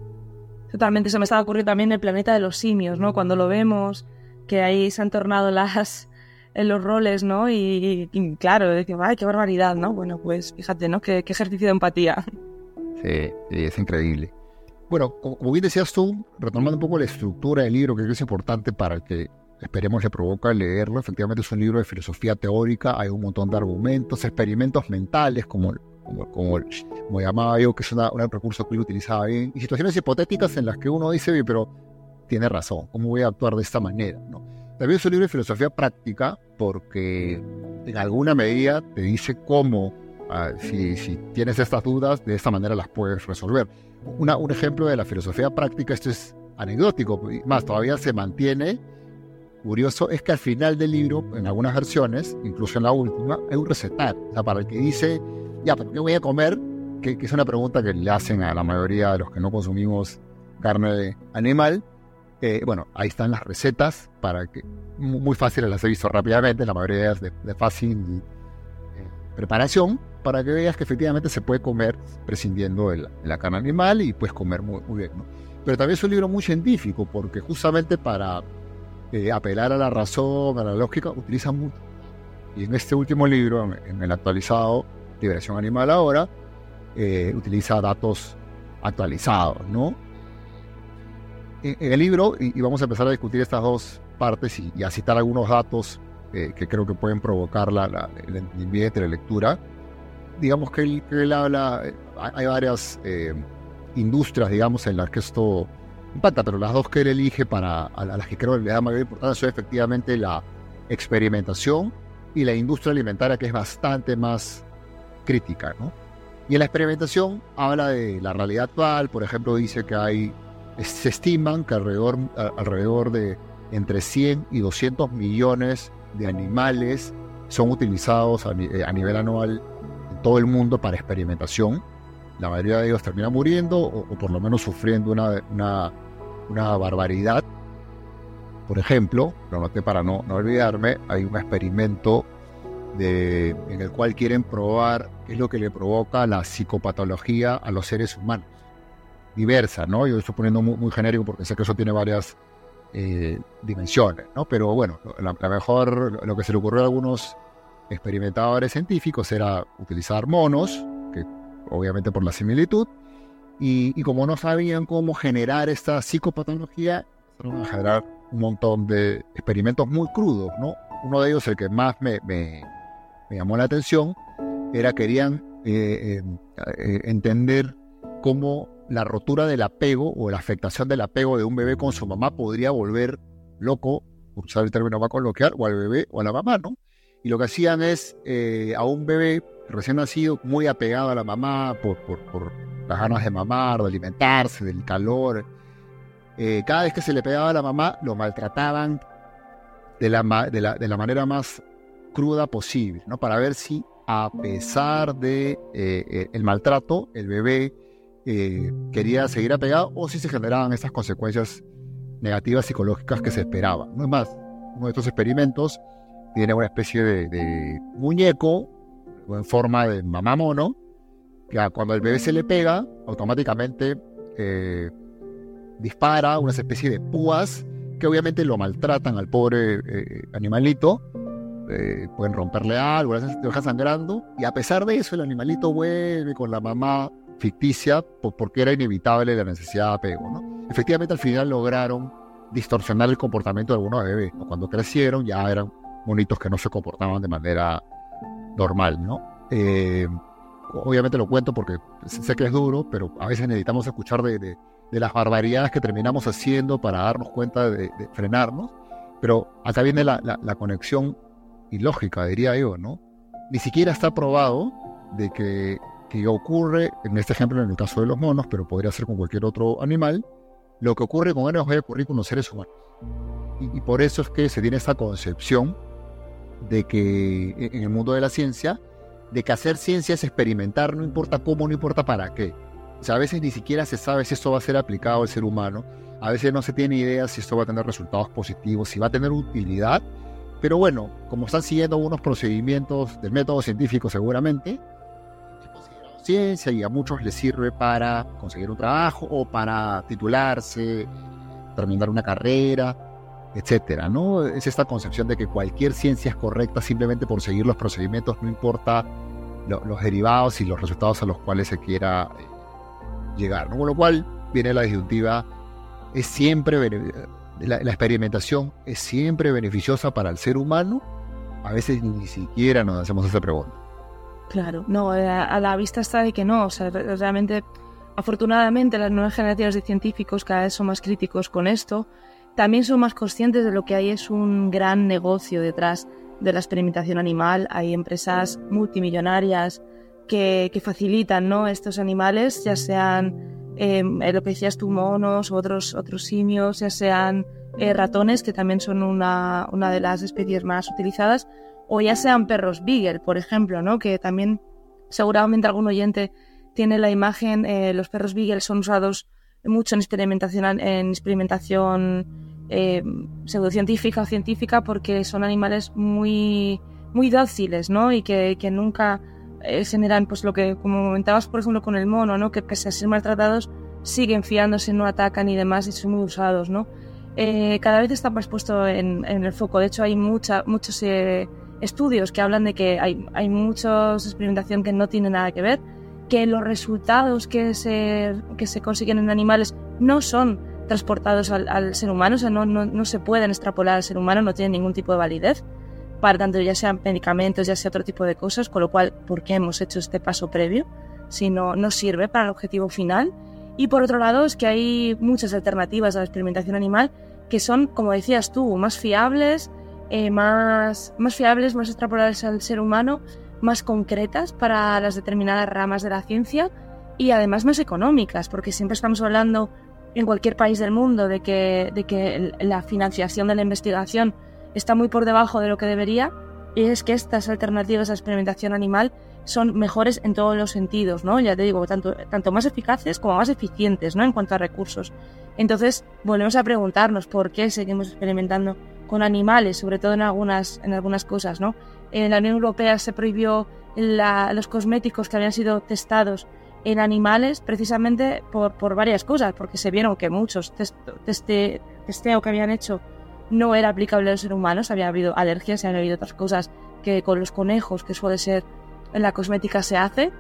Totalmente. Se me estaba ocurriendo también el planeta de los simios, ¿no? Cuando lo vemos, que ahí se han tornado las en los roles, ¿no? Y, claro, ay, qué barbaridad, ¿no? Bueno, pues fíjate, ¿no? Qué, ejercicio de empatía. Sí, es increíble. Bueno, como, bien decías tú, retomando un poco la estructura del libro, que creo que es importante para el que esperemos le provoca leerlo. Efectivamente es un libro de filosofía teórica, hay un montón de argumentos, experimentos mentales, como, como, como, llamaba yo, que es una, un recurso que él utilizaba bien, y situaciones hipotéticas en las que uno dice, pero tiene razón, ¿cómo voy a actuar de esta manera? ¿no? También es un libro de filosofía práctica porque en alguna medida te dice cómo, ah, si, si, tienes estas dudas, de esta manera las puedes resolver. Una, un ejemplo de la filosofía práctica, esto es anecdótico, más todavía se mantiene curioso es que al final del libro, en algunas versiones, incluso en la última, hay un recetario. O sea, para el que dice, ya, ¿pero qué voy a comer? Que, es una pregunta que le hacen a la mayoría de los que no consumimos carne animal. Eh, bueno, ahí están las recetas para que, muy fáciles las he visto rápidamente, la mayoría de de, fácil eh, preparación, para que veas que efectivamente se puede comer prescindiendo de la, carne animal y puedes comer muy, muy bien. Pero también es un libro muy científico, porque justamente para eh, apelar a la razón, a la lógica, utiliza mucho. Y en este último libro, en el actualizado Liberación Animal ahora, eh, utiliza datos actualizados, ¿no? En, el libro, y, vamos a empezar a discutir estas dos partes y, a citar algunos datos eh, que creo que pueden provocar la, el entendimiento y la lectura, digamos que él, que él habla, hay varias industrias, digamos, en las que esto impacta, pero las dos que él elige para las que creo le da mayor importancia son efectivamente la experimentación y la industria alimentaria, que es bastante más crítica, ¿no? Y en la experimentación habla de la realidad actual, por ejemplo, dice que hay, se estiman que alrededor, alrededor de entre 100 y 200 millones de animales son utilizados a, eh, nivel anual en todo el mundo para experimentación. La mayoría de ellos termina muriendo o, por lo menos sufriendo una, una una barbaridad. Por ejemplo, lo noté para no, no olvidarme, hay un experimento de, en el cual quieren probar qué es lo que le provoca la psicopatología a los seres humanos. Diversa, ¿no? Yo estoy poniendo muy, genérico porque sé que eso tiene varias eh, dimensiones, ¿no? Pero bueno, la, mejor, lo que se le ocurrió a algunos experimentadores científicos era utilizar monos, que obviamente por la similitud, y, como no sabían cómo generar esta psicopatología, empezaron a generar un montón de experimentos muy crudos, ¿no? Uno de ellos, el que más me, me, llamó la atención, era querían eh, eh, entender cómo la rotura del apego o la afectación del apego de un bebé con su mamá podría volver loco, usar el término más coloquial, o al bebé o a la mamá, ¿no? Y lo que hacían es eh, a un bebé recién nacido, muy apegado a la mamá por, por, por las ganas de mamar, de alimentarse, del calor. Eh, cada vez que se le pegaba a la mamá, lo maltrataban la, de la manera más cruda posible, ¿no? Para ver si a pesar de eh, eh, el maltrato, el bebé quería seguir apegado o si se generaban esas consecuencias negativas psicológicas que se esperaban. No es más, uno de estos experimentos tiene una especie de, de muñeco en forma de mamá mono que cuando el bebé se le pega, automáticamente eh, dispara una especie de púas que obviamente lo maltratan al pobre eh, animalito. Eh, pueden romperle algo, lo dejan sangrando. Y a pesar de eso, el animalito vuelve con la mamá ficticia porque era inevitable la necesidad de apego. ¿no? Efectivamente, al final lograron distorsionar el comportamiento de algunos bebés. Cuando crecieron, ya eran monitos que no se comportaban de manera normal. ¿no? obviamente lo cuento porque sé que es duro, pero a veces necesitamos escuchar de, las barbaridades que terminamos haciendo para darnos cuenta de, frenarnos. Pero acá viene la, conexión ilógica, diría yo, ¿no? Ni siquiera está probado de que, que ocurre, en este ejemplo, en el caso de los monos, pero podría ser con cualquier otro animal, lo que ocurre con él nos va a ocurrir con los seres humanos. Y, y por eso es que se tiene esta concepción de que en el mundo de la ciencia, de que hacer ciencia es experimentar, no importa cómo, no importa para qué. O sea, a veces ni siquiera se sabe si esto va a ser aplicado al ser humano, a veces no se tiene idea si esto va a tener resultados positivos, si va a tener utilidad, pero bueno, como están siguiendo unos procedimientos del método científico seguramente, ciencia y a muchos les sirve para conseguir un trabajo o para titularse, terminar una carrera, etcétera, ¿no? Es esta concepción de que cualquier ciencia es correcta simplemente por seguir los procedimientos, no importa los derivados y los resultados a los cuales se quiera eh, llegar, ¿no? Con lo cual viene la disyuntiva, es siempre, la, experimentación es siempre beneficiosa para el ser humano, a veces ni siquiera nos hacemos esa pregunta. Claro, no, eh, a la vista está de que no, o sea, realmente, afortunadamente las nuevas generaciones de científicos cada vez son más críticos con esto, también son más conscientes de lo que hay es un gran negocio detrás de la experimentación animal, hay empresas multimillonarias que, facilitan ¿no? estos animales, ya sean eh, lo que decías tú, monos, otros, otros simios, ya sean eh, ratones, que también son una, una de las especies más utilizadas, o ya sean perros Beagle, por ejemplo, ¿no? que también seguramente algún oyente tiene la imagen, eh, los perros Beagle son usados mucho en experimentación, en experimentación eh, pseudocientífica o científica porque son animales muy, muy dóciles ¿no? y que, que nunca eh, generan pues lo que como comentabas por ejemplo con el mono ¿no? que pese a ser maltratados siguen fiándose, no atacan y demás y son muy usados. ¿no? Eh, cada vez está más puesto en, en, el foco. De hecho hay mucha, muchos eh, estudios que hablan de que hay, hay muchos experimentación que no tiene nada que ver, que los resultados que se, que se consiguen en animales no son transportados al, al ser humano, o sea, no, no, no, se pueden extrapolar al ser humano, no tienen ningún tipo de validez, para tanto ya sean medicamentos, ya sea otro tipo de cosas, con lo cual, ¿por qué hemos hecho este paso previo? Si no, no sirve para el objetivo final. Y por otro lado, es que hay muchas alternativas a la experimentación animal que son, como decías tú, más fiables, eh, más, más fiables, más extrapolables al ser humano, más concretas para las determinadas ramas de la ciencia y además más económicas, porque siempre estamos hablando en cualquier país del mundo de que, de que la financiación de la investigación está muy por debajo de lo que debería y es que estas alternativas a experimentación animal son mejores en todos los sentidos, ¿no? Ya te digo, tanto, tanto más eficaces como más eficientes, ¿no? En cuanto a recursos. Entonces, volvemos a preguntarnos por qué seguimos experimentando con animales, sobre todo en algunas, en algunas cosas, ¿no? En la Unión Europea se prohibió los cosméticos que habían sido testados en animales precisamente por, por varias cosas, porque se vieron que muchos test, teste, testeo que habían hecho no era aplicable a los seres humanos, había habido alergias y había habido otras cosas que con los conejos, que suele ser en la cosmética, se hace.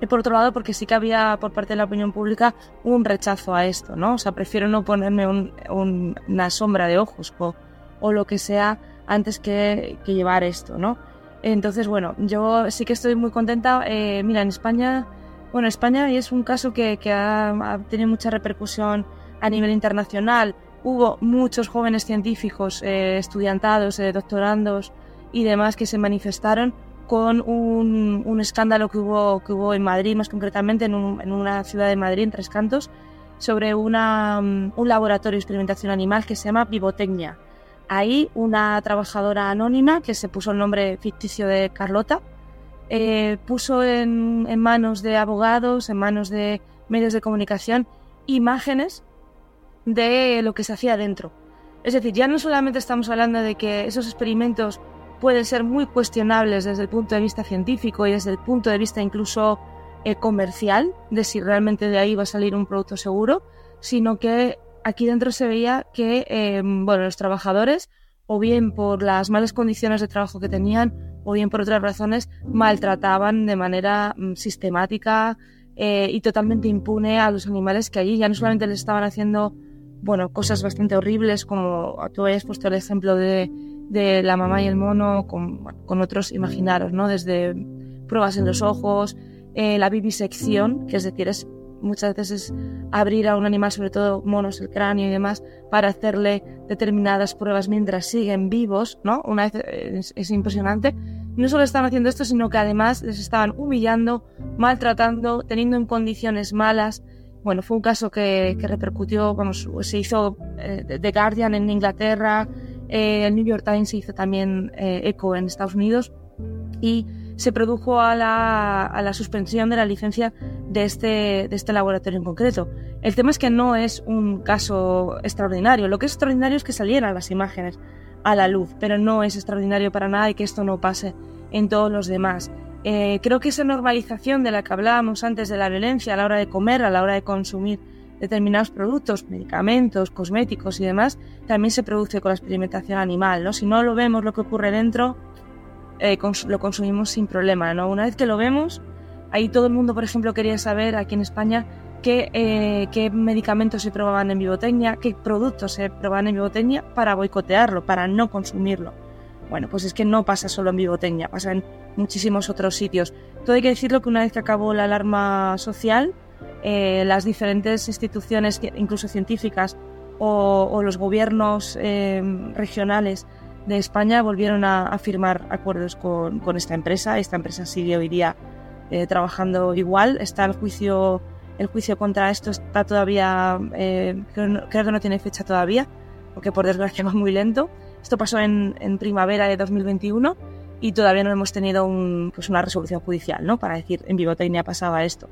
Y por otro lado, porque sí que había por parte de la opinión pública un rechazo a esto, ¿no? O sea, prefiero no ponerme un, un, una sombra de ojos o, o, lo que sea antes que, llevar esto, ¿no? Entonces, bueno, yo sí que estoy muy contenta. Eh, mira, en España, bueno, España es un caso que, que ha tenido mucha repercusión a nivel internacional hubo muchos jóvenes científicos, eh, estudiantados, eh, doctorandos y demás que se manifestaron con un, un, escándalo que hubo, que hubo en Madrid, más concretamente en, un, en una ciudad de Madrid, en Tres Cantos, sobre una, um, un laboratorio de experimentación animal que se llama Vivotecnia. Ahí una trabajadora anónima, que se puso el nombre ficticio de Carlota, eh, puso en, en manos de abogados, en manos de medios de comunicación, imágenes de lo que se hacía dentro. Es decir, ya no solamente estamos hablando de que esos experimentos pueden ser muy cuestionables desde el punto de vista científico y desde el punto de vista incluso eh, comercial, de si realmente de ahí va a salir un producto seguro, sino que aquí dentro se veía que eh, bueno, los trabajadores, o bien por las malas condiciones de trabajo que tenían, o bien por otras razones, maltrataban de manera mm, sistemática eh, y totalmente impune a los animales que allí ya no solamente les estaban haciendo bueno, cosas bastante horribles, como tú habías puesto el ejemplo de, de la mamá y el mono, con, con, otros, imaginaros, ¿no? Desde pruebas en los ojos, eh, la vivisección, que es decir, es muchas veces es abrir a un animal, sobre todo monos, el cráneo y demás, para hacerle determinadas pruebas mientras siguen vivos, ¿no? Una vez eh, es, es impresionante. No solo estaban haciendo esto, sino que además les estaban humillando, maltratando, teniendo en condiciones malas, Bueno, fue un caso que, repercutió, vamos, se hizo eh, The Guardian en Inglaterra, eh, el New York Times se hizo también eh, eco en Estados Unidos y se produjo a la, a la, suspensión de la licencia de este, de este laboratorio en concreto. El tema es que no es un caso extraordinario. Lo que es extraordinario es que salieran las imágenes a la luz, pero no es extraordinario para nada y que esto no pase en todos los demás. Eh, creo que esa normalización de la que hablábamos antes de la violencia a la hora de comer, a la hora de consumir determinados productos, medicamentos, cosméticos y demás, también se produce con la experimentación animal. ¿no? Si no lo vemos lo que ocurre dentro, eh, lo consumimos sin problema. ¿no? Una vez que lo vemos, ahí todo el mundo, por ejemplo, quería saber aquí en España qué, eh, qué medicamentos se probaban en Vivotecnia, qué productos se probaban en Vivotecnia para boicotearlo, para no consumirlo. Bueno, pues es que no pasa solo en Vivotecnia, pasa en muchísimos otros sitios. Todo hay que decirlo que una vez que acabó la alarma social, eh, las diferentes instituciones, incluso científicas, o, los gobiernos eh, regionales de España volvieron a, firmar acuerdos con, esta empresa. Esta empresa sigue hoy día eh, trabajando igual. Está el juicio, el juicio contra esto está todavía, creo, que no tiene fecha todavía, porque por desgracia va muy lento. Esto pasó en, primavera de 2021 y todavía no hemos tenido pues una resolución judicial, ¿no? Para decir, en Vivotecnia pasaba esto.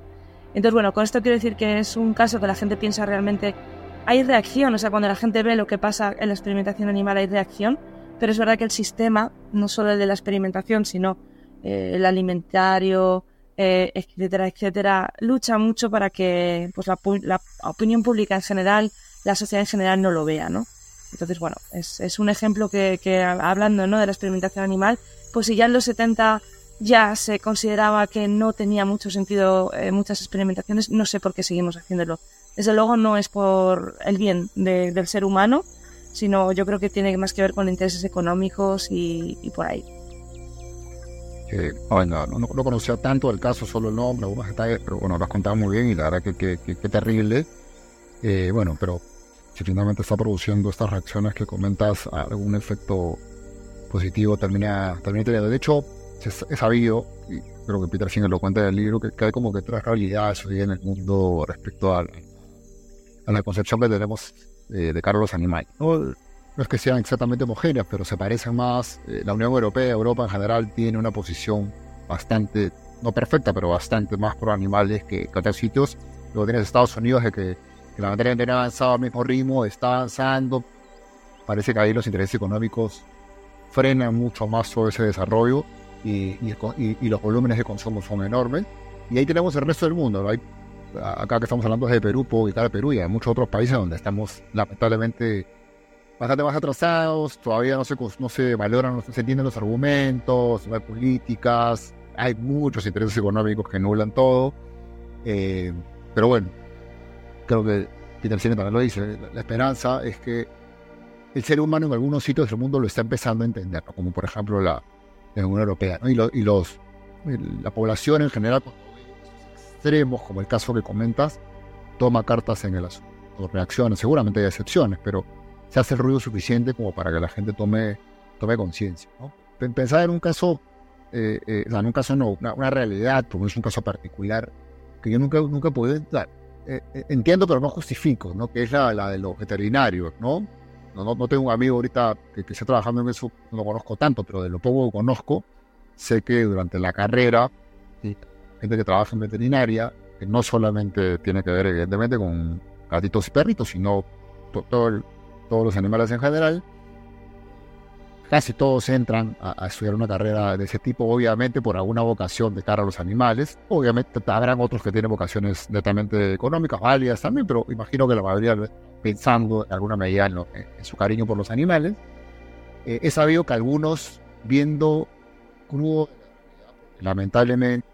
Entonces, bueno, con esto quiero decir que es un caso que la gente piensa realmente, hay reacción, o sea, cuando la gente ve lo que pasa en la experimentación animal hay reacción, pero es verdad que el sistema, no solo el de la experimentación, sino eh, el alimentario, eh, etcétera, etcétera, lucha mucho para que pues, la, la, opinión pública en general, la sociedad en general no lo vea, ¿no? Entonces, bueno, es, es un ejemplo que, hablando ¿no? de la experimentación animal, pues si ya en los 70 ya se consideraba que no tenía mucho sentido eh, muchas experimentaciones, no sé por qué seguimos haciéndolo. Desde luego no es por el bien del ser humano, sino yo creo que tiene más que ver con intereses económicos y, por ahí. bueno, no, no, conocía tanto el caso, solo el nombre, algunos detalles, pero bueno, lo has contado muy bien y la verdad que, que, terrible. Eh, bueno, pero si finalmente está produciendo estas reacciones que comentas, algún efecto positivo termina, termina teniendo. De hecho, he sabido, y creo que Peter Singer lo cuenta en el libro, que, hay como que tres realidades hoy en el mundo respecto a, a la concepción que tenemos eh, de cara a los animales. ¿no? es que sean exactamente homogéneas, pero se parecen más. Eh, la Unión Europea, Europa en general, tiene una posición bastante, no perfecta, pero bastante más por animales que, que otros sitios. Luego tienes Estados Unidos, de que, la materia no ha avanzado al mismo ritmo, está avanzando. Parece que ahí los intereses económicos frenan mucho más todo ese desarrollo y, los volúmenes de consumo son enormes. Y ahí tenemos el resto del mundo. Hay, acá que estamos hablando de Perú, puedo ubicar a Perú y hay muchos otros países donde estamos lamentablemente bastante más atrasados, todavía no se, no se valoran, no se entienden los argumentos, no hay políticas, hay muchos intereses económicos que nulan todo. Eh, pero bueno, creo que Peter Cine también lo dice, la esperanza es que el ser humano en algunos sitios del mundo lo está empezando a entender, como por ejemplo la, Unión Europea. Y, y los, la población en general, extremos, como el caso que comentas, toma cartas en el asunto, reacciona. Seguramente hay excepciones, pero se hace el ruido suficiente como para que la gente tome, tome conciencia. ¿no? Pensar en un caso, eh, eh, o sea, en un caso no, una, realidad, porque es un caso particular, que yo nunca, nunca pude entrar. Eh, entiendo, pero no justifico, ¿no? que es la, la de los veterinarios, ¿no? No, no, tengo un amigo ahorita que, que esté trabajando en eso, no lo conozco tanto, pero de lo poco que conozco, sé que durante la carrera, gente que trabaja en veterinaria, que no solamente tiene que ver evidentemente con gatitos y perritos, sino todo todos los animales en general, casi todos entran a, estudiar una carrera de ese tipo, obviamente por alguna vocación de cara a los animales. Obviamente habrán otros que tienen vocaciones netamente económicas, válidas también, pero imagino que la mayoría pensando en alguna medida en, su cariño por los animales. Eh, he sabido que algunos, viendo crudo, lamentablemente,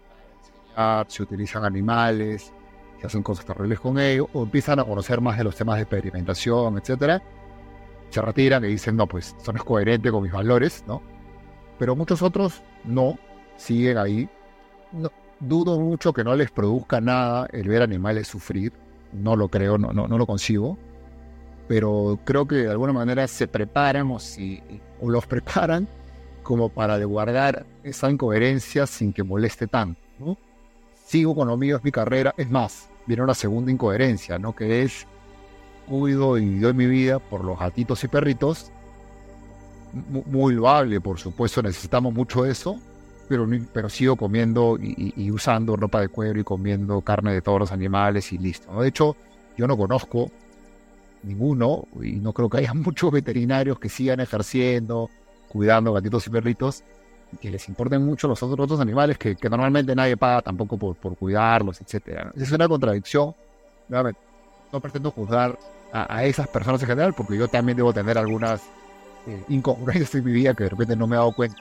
se utilizan animales, se hacen cosas terribles con ellos, o empiezan a conocer más de los temas de experimentación, etcétera, se retiran y dicen, no, pues eso no es coherente con mis valores, ¿no? Pero muchos otros no, siguen ahí. dudo mucho que no les produzca nada el ver animales sufrir, no lo creo, no, no, no lo consigo pero creo que de alguna manera se preparan o, si, o los preparan como para guardar esa incoherencia sin que moleste tanto. ¿no? Sigo con lo mío, es mi carrera. Es más, viene una segunda incoherencia, ¿no? Que es cuido y doy mi vida por los gatitos y perritos. Muy loable, por supuesto, necesitamos mucho eso, pero, pero sigo comiendo y, usando ropa de cuero y comiendo carne de todos los animales y listo. De hecho, yo no conozco ninguno y no creo que haya muchos veterinarios que sigan ejerciendo, cuidando gatitos y perritos que les importen mucho los otros, otros animales que, que, normalmente nadie paga tampoco por, por cuidarlos, etc. Es una contradicción. No pretendo juzgar a, esas personas en general porque yo también debo tener algunas eh, incongruencias en mi vida que de repente no me he dado cuenta.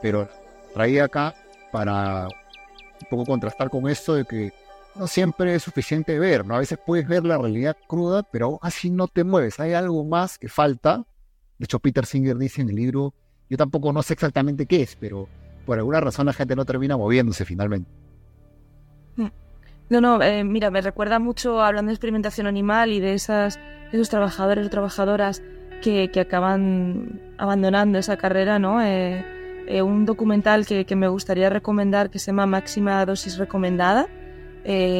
Pero traía acá para un poco contrastar con esto de que no siempre es suficiente ver, ¿no? A veces puedes ver la realidad cruda, pero así no te mueves. Hay algo más que falta. De hecho, Peter Singer dice en el libro yo tampoco no sé exactamente qué es, pero por alguna razón la gente no termina moviéndose finalmente. No, no, eh, mira, me recuerda mucho hablando de experimentación animal y de esas, esos trabajadores o trabajadoras que, que acaban abandonando esa carrera, ¿no? Eh, eh, un documental que, que, me gustaría recomendar que se llama Máxima Dosis Recomendada,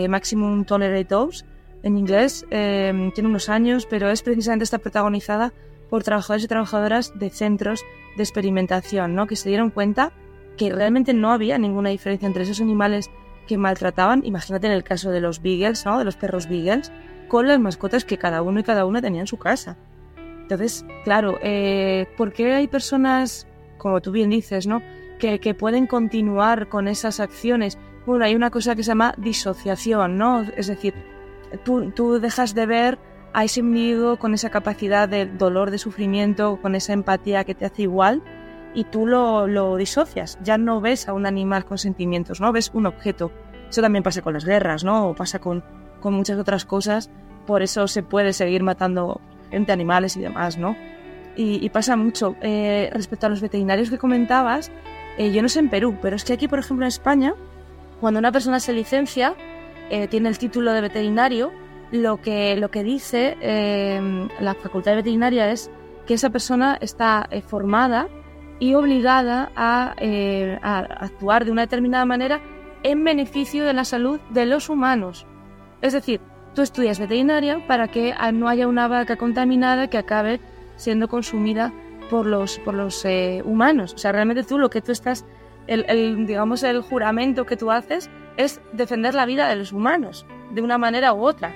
Maximum Tolerate Dose en inglés, tiene unos años, pero es precisamente está protagonizada por trabajadores y trabajadoras de centros de experimentación, ¿no? que se dieron cuenta que realmente no había ninguna diferencia entre esos animales que maltrataban, imagínate en el caso de los beagles, ¿no? de los perros beagles, con las mascotas que cada uno y cada una tenía en su casa. Entonces, claro, eh, ¿por qué hay personas, como tú bien dices, ¿no? que, que pueden continuar con esas acciones? Bueno, hay una cosa que se llama disociación, ¿no? Es decir, tú, tú dejas de ver a ese individuo con esa capacidad de dolor, de sufrimiento, con esa empatía que te hace igual y tú lo, lo disocias. Ya no ves a un animal con sentimientos, ¿no? Ves un objeto. Eso también pasa con las guerras, ¿no? O pasa con, con muchas otras cosas. Por eso se puede seguir matando gente, animales y demás, ¿no? Y, pasa mucho. Eh, respecto a los veterinarios que comentabas, eh, yo no sé en Perú, pero es que aquí, por ejemplo, en España, cuando una persona se licencia, eh, tiene el título de veterinario, lo que, lo que dice eh, la facultad veterinaria es que esa persona está formada y obligada eh, a, actuar de una determinada manera en beneficio de la salud de los humanos. Es decir, tú estudias veterinaria para que no haya una vaca contaminada que acabe siendo consumida por los, por los humanos. O sea, realmente tú lo que tú estás, el, el, digamos, el juramento que tú haces es defender la vida de los humanos, de una manera u otra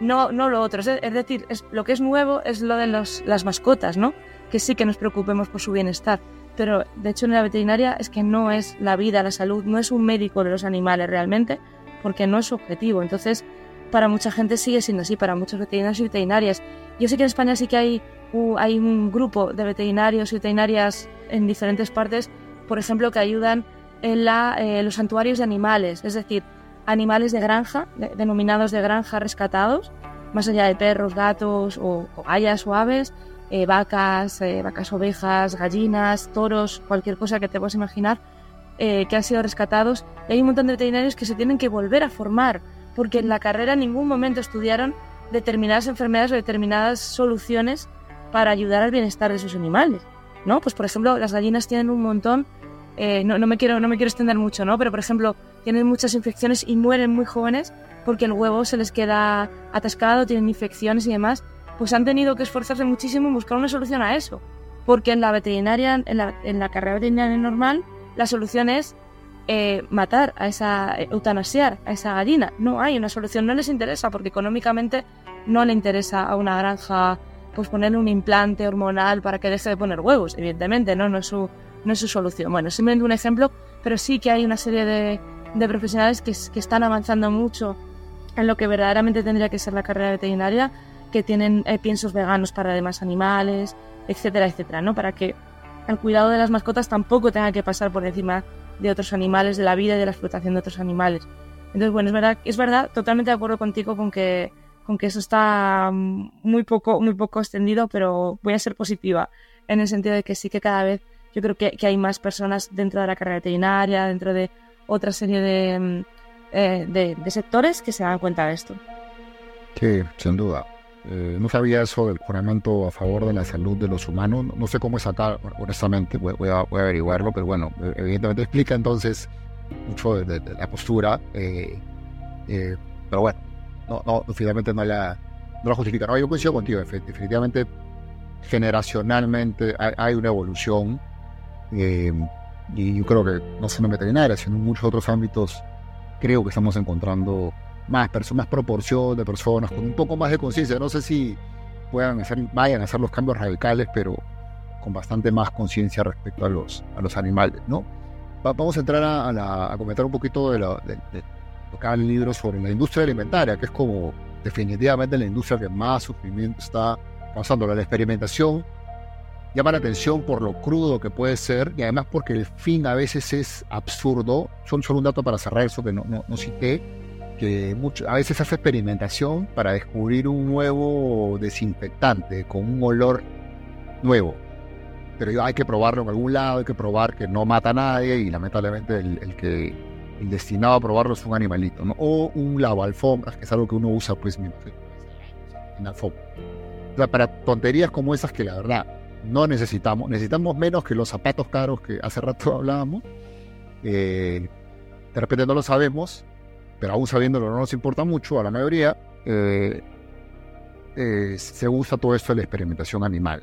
no, no lo otro. Es, decir, es, lo que es nuevo es lo de los, las mascotas, ¿no? Que sí que nos preocupemos por su bienestar. Pero de hecho en la veterinaria es que no es la vida, la salud, no es un médico de los animales realmente, porque no es su objetivo. Entonces, para mucha gente sigue siendo así, para muchos veterinarios y veterinarias. Yo sé que en España sí que hay, hay un grupo de veterinarios y veterinarias en diferentes partes, por ejemplo, que ayudan en la, eh, los santuarios de animales. Es decir, animales de granja, denominados de granja rescatados, más allá de perros, gatos o cobayas o aves, eh, vacas, eh, vacas, ovejas, gallinas, toros, cualquier cosa que te puedas imaginar, eh, que han sido rescatados. hay un montón de veterinarios que se tienen que volver a formar, porque en la carrera en ningún momento estudiaron determinadas enfermedades o determinadas soluciones para ayudar al bienestar de sus animales. ¿no? Pues por ejemplo, las gallinas tienen un montón eh, no, me quiero, no me quiero extender mucho, ¿no? Pero, por ejemplo, tienen muchas infecciones y mueren muy jóvenes porque el huevo se les queda atascado, tienen infecciones y demás. Pues han tenido que esforzarse muchísimo en buscar una solución a eso. Porque en la veterinaria, en la, en la carrera veterinaria normal, la solución es eh, matar a esa, eh, eutanasiar a esa gallina. No hay una solución, no les interesa porque económicamente no le interesa a una granja pues ponerle un implante hormonal para que deje de poner huevos, evidentemente, ¿no? No es su, no es su solución. Bueno, simplemente un ejemplo, pero sí que hay una serie de, de profesionales que, que, están avanzando mucho en lo que verdaderamente tendría que ser la carrera veterinaria, que tienen eh, piensos veganos para demás animales, etcétera, etcétera, ¿no? Para que el cuidado de las mascotas tampoco tenga que pasar por encima de otros animales, de la vida y de la explotación de otros animales. Entonces, bueno, es verdad, es verdad, totalmente de acuerdo contigo con que, con que eso está muy poco, muy poco extendido, pero voy a ser positiva en el sentido de que sí que cada vez yo creo que, hay más personas dentro de la carrera veterinaria, dentro de otra serie mm, eh, de, de, sectores que se dan cuenta de esto. Sí, sin duda. Eh, no sabía eso del juramento a favor de la salud de los humanos. No, sé cómo es acá, honestamente, voy, a, averiguarlo, pero bueno, evidentemente explica entonces mucho de, la postura. Eh, pero bueno, no, no, finalmente no la, no la justifica. No, yo coincido contigo, definitivamente generacionalmente hay, una evolución eh, y yo creo que no solo en veterinaria, sino en muchos otros ámbitos creo que estamos encontrando más, más proporción de personas con un poco más de conciencia. No sé si puedan hacer, vayan a hacer los cambios radicales, pero con bastante más conciencia respecto a los, a los animales, ¿no? vamos a entrar a, comentar un poquito de, lo, de, lo que habla el libro sobre la industria alimentaria, que es como definitivamente la industria que más sufrimiento está pasando. La experimentación llama la atención por lo crudo que puede ser y además porque el fin a veces es absurdo. Son solo un dato para cerrar eso que no, no, no cité que mucho, a veces hace experimentación para descubrir un nuevo desinfectante con un olor nuevo. Pero hay que probarlo en algún lado, hay que probar que no mata a nadie y lamentablemente el, que destinado a probarlo es un animalito, ¿no? O un alfombras, que es algo que uno usa pues en alfombra. Para tonterías como esas que la verdad no necesitamos, necesitamos menos que los zapatos caros que hace rato hablábamos. Eh, de repente no lo sabemos pero aún sabiéndolo no nos importa mucho a la mayoría, eh, eh, se usa todo esto de la experimentación animal,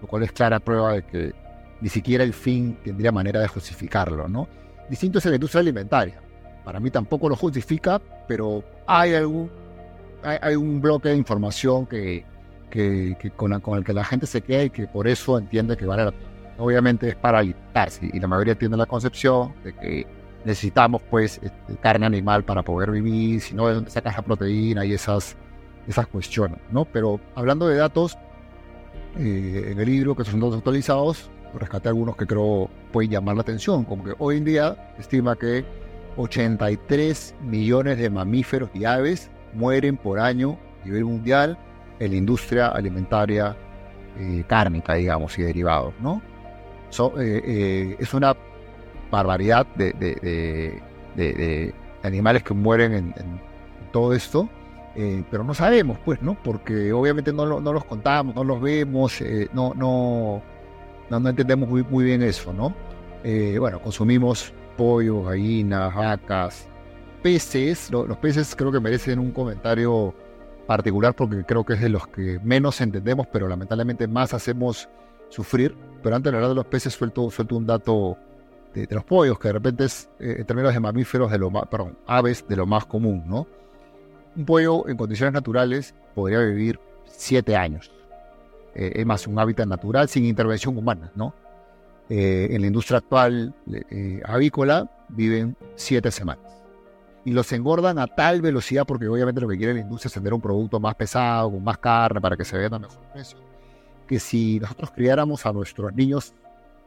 lo cual es clara prueba de que ni siquiera el fin tendría manera de justificarlo, ¿no? Distinto es en la industria alimentaria. Para mí tampoco lo justifica, pero hay algún hay, un bloque de información que, que, con, con, el que la gente se queda y que por eso entiende que vale la pena. Obviamente es para alimentarse y la mayoría tiene la concepción de que necesitamos pues este, carne animal para poder vivir, si no, ¿de dónde sacas la proteína y esas, esas cuestiones, ¿no? Pero hablando de datos, eh, en el libro, que son datos actualizados, rescaté algunos que creo pueden llamar la atención, como que hoy en día estima que 83 millones de mamíferos y aves mueren por año a nivel mundial en la industria alimentaria eh, cárnica, digamos, y derivados, ¿no? Eh, es una barbaridad de, animales que mueren en, todo esto, eh, pero no sabemos, pues, ¿no? Porque obviamente no, los contamos, no los vemos, eh, no, entendemos muy, bien eso, ¿no? Eh, bueno, consumimos pollo, gallinas, vacas, peces. los peces creo que merecen un comentario particular porque creo que es de los que menos entendemos, pero lamentablemente más hacemos sufrir. Pero antes de hablar de los peces, suelto un dato de, los pollos, que de repente es, eh, en términos de mamíferos, de lo más, perdón, aves, de lo más común, ¿no? Un pollo en condiciones naturales podría vivir siete años. Eh, es más, un hábitat natural sin intervención humana, ¿no? Eh, en la industria actual avícola viven siete semanas. Y los engordan a tal velocidad porque obviamente lo que quiere la industria es vender un producto más pesado, con más carne, para que se venda mejor precio. Que si nosotros criáramos a nuestros niños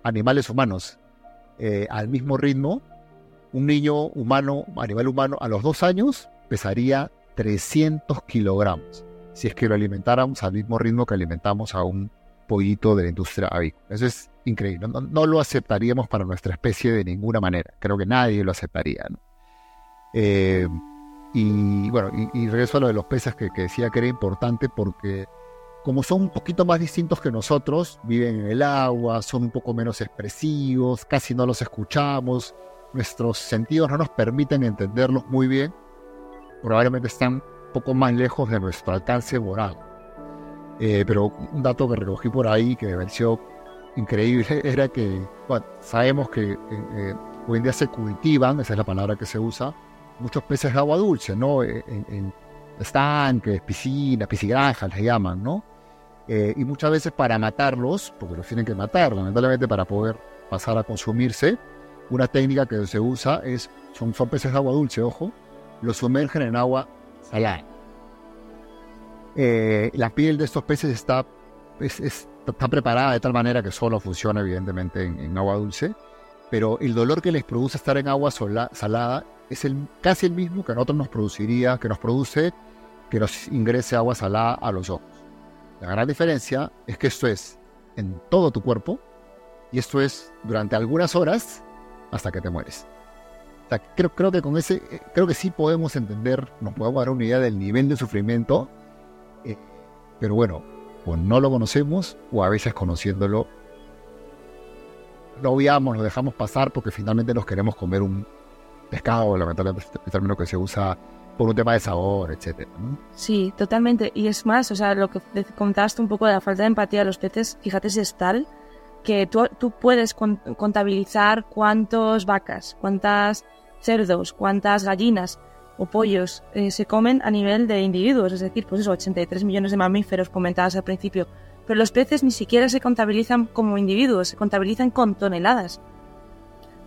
animales humanos eh, al mismo ritmo, un niño humano, animal humano, a los dos años pesaría 300 kilogramos si es que lo alimentáramos al mismo ritmo que alimentamos a un pollito de la industria avícola. Eso es increíble. No, lo aceptaríamos para nuestra especie de ninguna manera. Creo que nadie lo aceptaría. Eh, y bueno, y, regreso a lo de los peces que, que decía que era importante porque como son un poquito más distintos que nosotros, viven en el agua, son un poco menos expresivos, casi no los escuchamos, nuestros sentidos no nos permiten entenderlos muy bien, probablemente están un poco más lejos de nuestro alcance moral. Eh, pero un dato que recogí por ahí que me pareció increíble era que bueno, sabemos que eh, eh, hoy en día se cultivan, esa es la palabra que se usa, muchos peces de agua dulce, ¿no? En, en estanques, piscinas, piscigranjas le llaman, ¿no? Eh, y muchas veces para matarlos, porque los tienen que matar, lamentablemente para poder pasar a consumirse, una técnica que se usa es, son, peces de agua dulce, ojo, los sumergen en agua salada. Eh, la piel de estos peces está, está preparada de tal manera que solo funciona evidentemente en, agua dulce, pero el dolor que les produce estar en agua salada es casi el mismo que a nosotros nos produciría, que nos produce que nos ingrese agua salada a los ojos. La gran diferencia es que esto es en todo tu cuerpo y esto es durante algunas horas hasta que te mueres. creo, que con ese, eh, creo que sí podemos entender, nos podemos dar una idea del nivel de sufrimiento, eh, pero bueno, o no lo conocemos o a veces conociéndolo lo obviamos, lo dejamos pasar porque finalmente nos queremos comer un pescado, lamentablemente el término que se usa por un tema de sabor, etcétera. Sí, totalmente. Y es más, o sea, lo que contaste un poco de la falta de empatía de los peces, fíjate si es tal que tú, tú puedes contabilizar cuántas vacas, cuántas cerdos, cuántas gallinas o pollos eh, se comen a nivel de individuos, es decir, pues eso, 83 millones de mamíferos comentadas al principio. Pero los peces ni siquiera se contabilizan como individuos, se contabilizan con toneladas.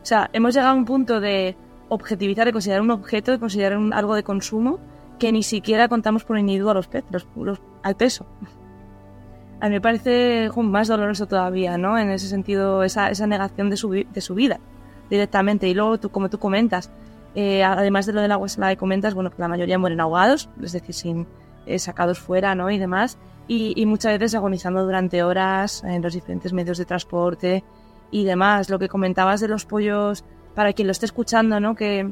O sea, hemos llegado a un punto de objetivizar, de considerar un objeto, de considerar algo de consumo, que ni siquiera contamos por individuo a los peces, al peso. A mí me parece más doloroso todavía, ¿no? En ese sentido, esa, negación de su, vida directamente. Y luego, tú, como tú comentas, eh, además de lo del agua salada que comentas, bueno, la mayoría mueren ahogados, es decir, eh, sacados fuera, ¿no? Y demás. Y, muchas veces agonizando durante horas en los diferentes medios de transporte y demás. Lo que comentabas de los pollos, para quien lo esté escuchando, ¿no? Que,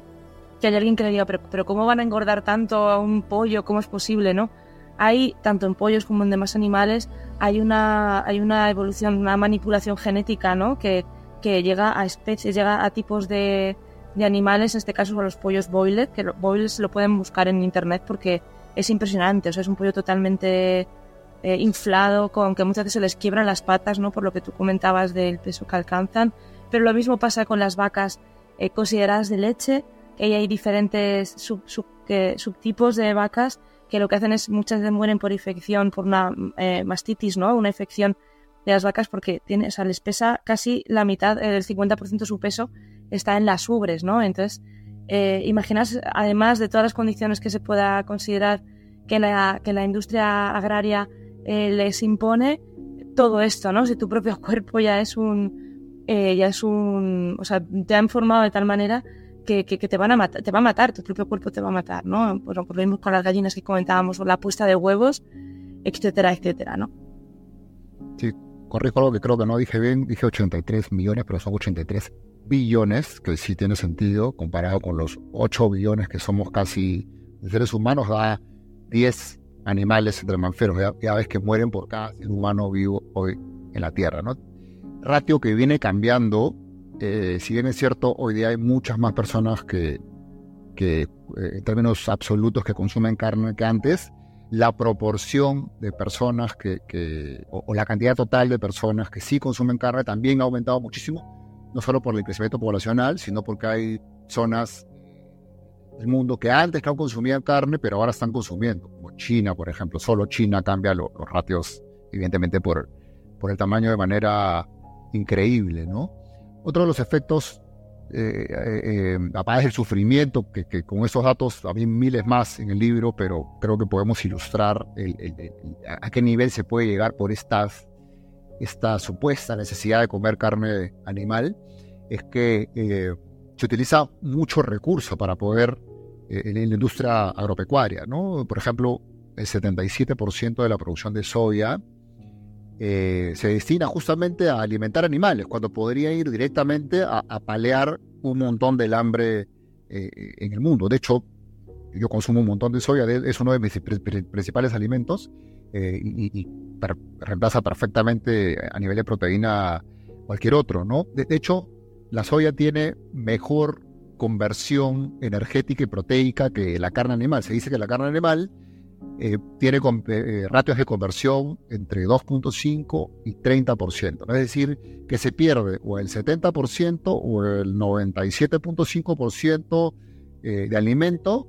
que hay alguien que le diga, pero, pero ¿cómo van a engordar tanto a un pollo? ¿Cómo es posible, no? Hay, tanto en pollos como en demás animales, hay una, hay una evolución, una manipulación genética, ¿no? Que, que llega a especies, llega a tipos de, de animales, en este caso son los pollos boiler, que boilers lo pueden buscar en internet porque es impresionante, o sea, es un pollo totalmente eh, inflado, con que muchas veces se les quiebran las patas, ¿no? Por lo que tú comentabas del peso que alcanzan, pero lo mismo pasa con las vacas eh, consideradas de leche, que hay diferentes subtipos de vacas que lo que hacen es muchas veces mueren por infección, por una eh, mastitis, ¿no? Una infección de las vacas porque tiene, o sea, les pesa casi la mitad, el 50% de su peso está en las ubres, ¿no? Entonces, eh, imaginas, además de todas las condiciones que se pueda considerar que la, que la industria agraria eh, les impone, todo esto, ¿no? Si tu propio cuerpo ya es un, eh, ya es un, o sea, te ha informado de tal manera que, que, te van a matar, te va a matar, tu propio cuerpo te va a matar, ¿no? Pues, por lo mismo con las gallinas que comentábamos, o la puesta de huevos, etcétera, etcétera, ¿no? Sí, corrijo algo que creo que no dije bien, dije 83 millones, pero son 83 billones, que sí tiene sentido, comparado con los 8 billones que somos casi seres humanos, da 10 animales entre mamíferos, ya, ves que mueren por cada ser humano vivo hoy en la Tierra, ¿no? Ratio que viene cambiando, eh, si bien es cierto, hoy día hay muchas más personas que, que eh, en términos absolutos que consumen carne que antes, la proporción de personas que, o, la cantidad total de personas que sí consumen carne también ha aumentado muchísimo no solo por el crecimiento poblacional, sino porque hay zonas del mundo que antes no consumían carne, pero ahora están consumiendo, como China, por ejemplo. Solo China cambia los ratios, evidentemente, por, por el tamaño de manera increíble, ¿no? Otro de los efectos, eh, eh, eh aparte del sufrimiento, que, con esos datos había miles más en el libro, pero creo que podemos ilustrar a qué nivel se puede llegar por estas esta supuesta necesidad de comer carne animal es que eh, se utiliza mucho recurso para poder eh, en la industria agropecuaria. ¿no? Por ejemplo, el 77% de la producción de soya eh, se destina justamente a alimentar animales, cuando podría ir directamente a, palear un montón del hambre en el mundo. De hecho, yo consumo un montón de soya, es uno de mis principales alimentos y reemplaza perfectamente a nivel de proteína cualquier otro, ¿no? De, hecho, la soya tiene mejor conversión energética y proteica que la carne animal. Se dice que la carne animal eh, tiene eh, ratios de conversión entre 2.5 y 30%. Es decir, que se pierde o el 70% o el 97.5% eh, de alimento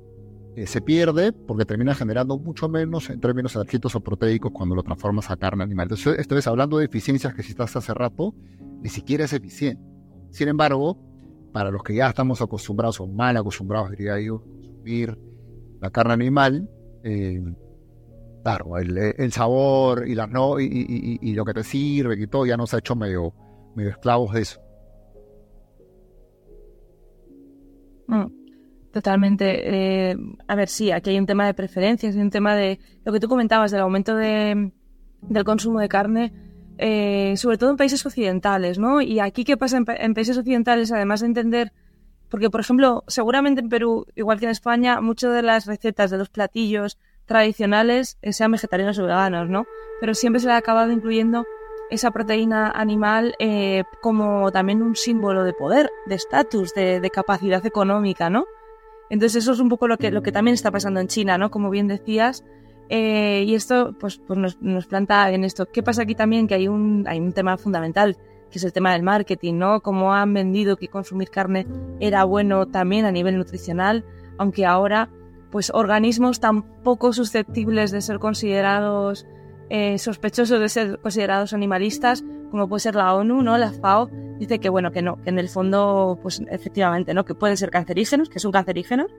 eh, se pierde porque termina generando mucho menos en términos energéticos o proteicos cuando lo transformas a carne animal. Entonces, esto es hablando de eficiencias que citaste hace rato, ni siquiera es eficiente. Sin embargo, para los que ya estamos acostumbrados o mal acostumbrados, diría yo, a consumir la carne animal, eh, claro, el, sabor y, no, y, lo que te sirve y todo ya nos ha hecho medio, medio esclavos de eso. Mm. Totalmente. Eh, a ver, sí, aquí hay un tema de preferencias, hay un tema de lo que tú comentabas del aumento de, del consumo de carne, eh, sobre todo en países occidentales, ¿no? Y aquí, ¿qué pasa en, países occidentales? Además de entender, porque, por ejemplo, seguramente en Perú, igual que en España, muchas de las recetas de los platillos tradicionales eh, sean vegetarianos o veganos, ¿no? Pero siempre se le ha acabado incluyendo esa proteína animal como también un símbolo de poder, de estatus, de, de capacidad económica, ¿no? Entonces eso es un poco lo que, lo que también está pasando en China, ¿no? Como bien decías. Eh, y esto pues, pues nos, nos, planta en esto. ¿Qué pasa aquí también? Que hay un, hay un tema fundamental, que es el tema del marketing, ¿no? Cómo han vendido que consumir carne era bueno también a nivel nutricional, aunque ahora pues organismos tan poco susceptibles de ser considerados eh, sospechosos de ser considerados animalistas, como puede ser la ONU, ¿no? La FAO dice que bueno, que no, que en el fondo, pues efectivamente, ¿no? Que pueden ser cancerígenos, que son cancerígenos,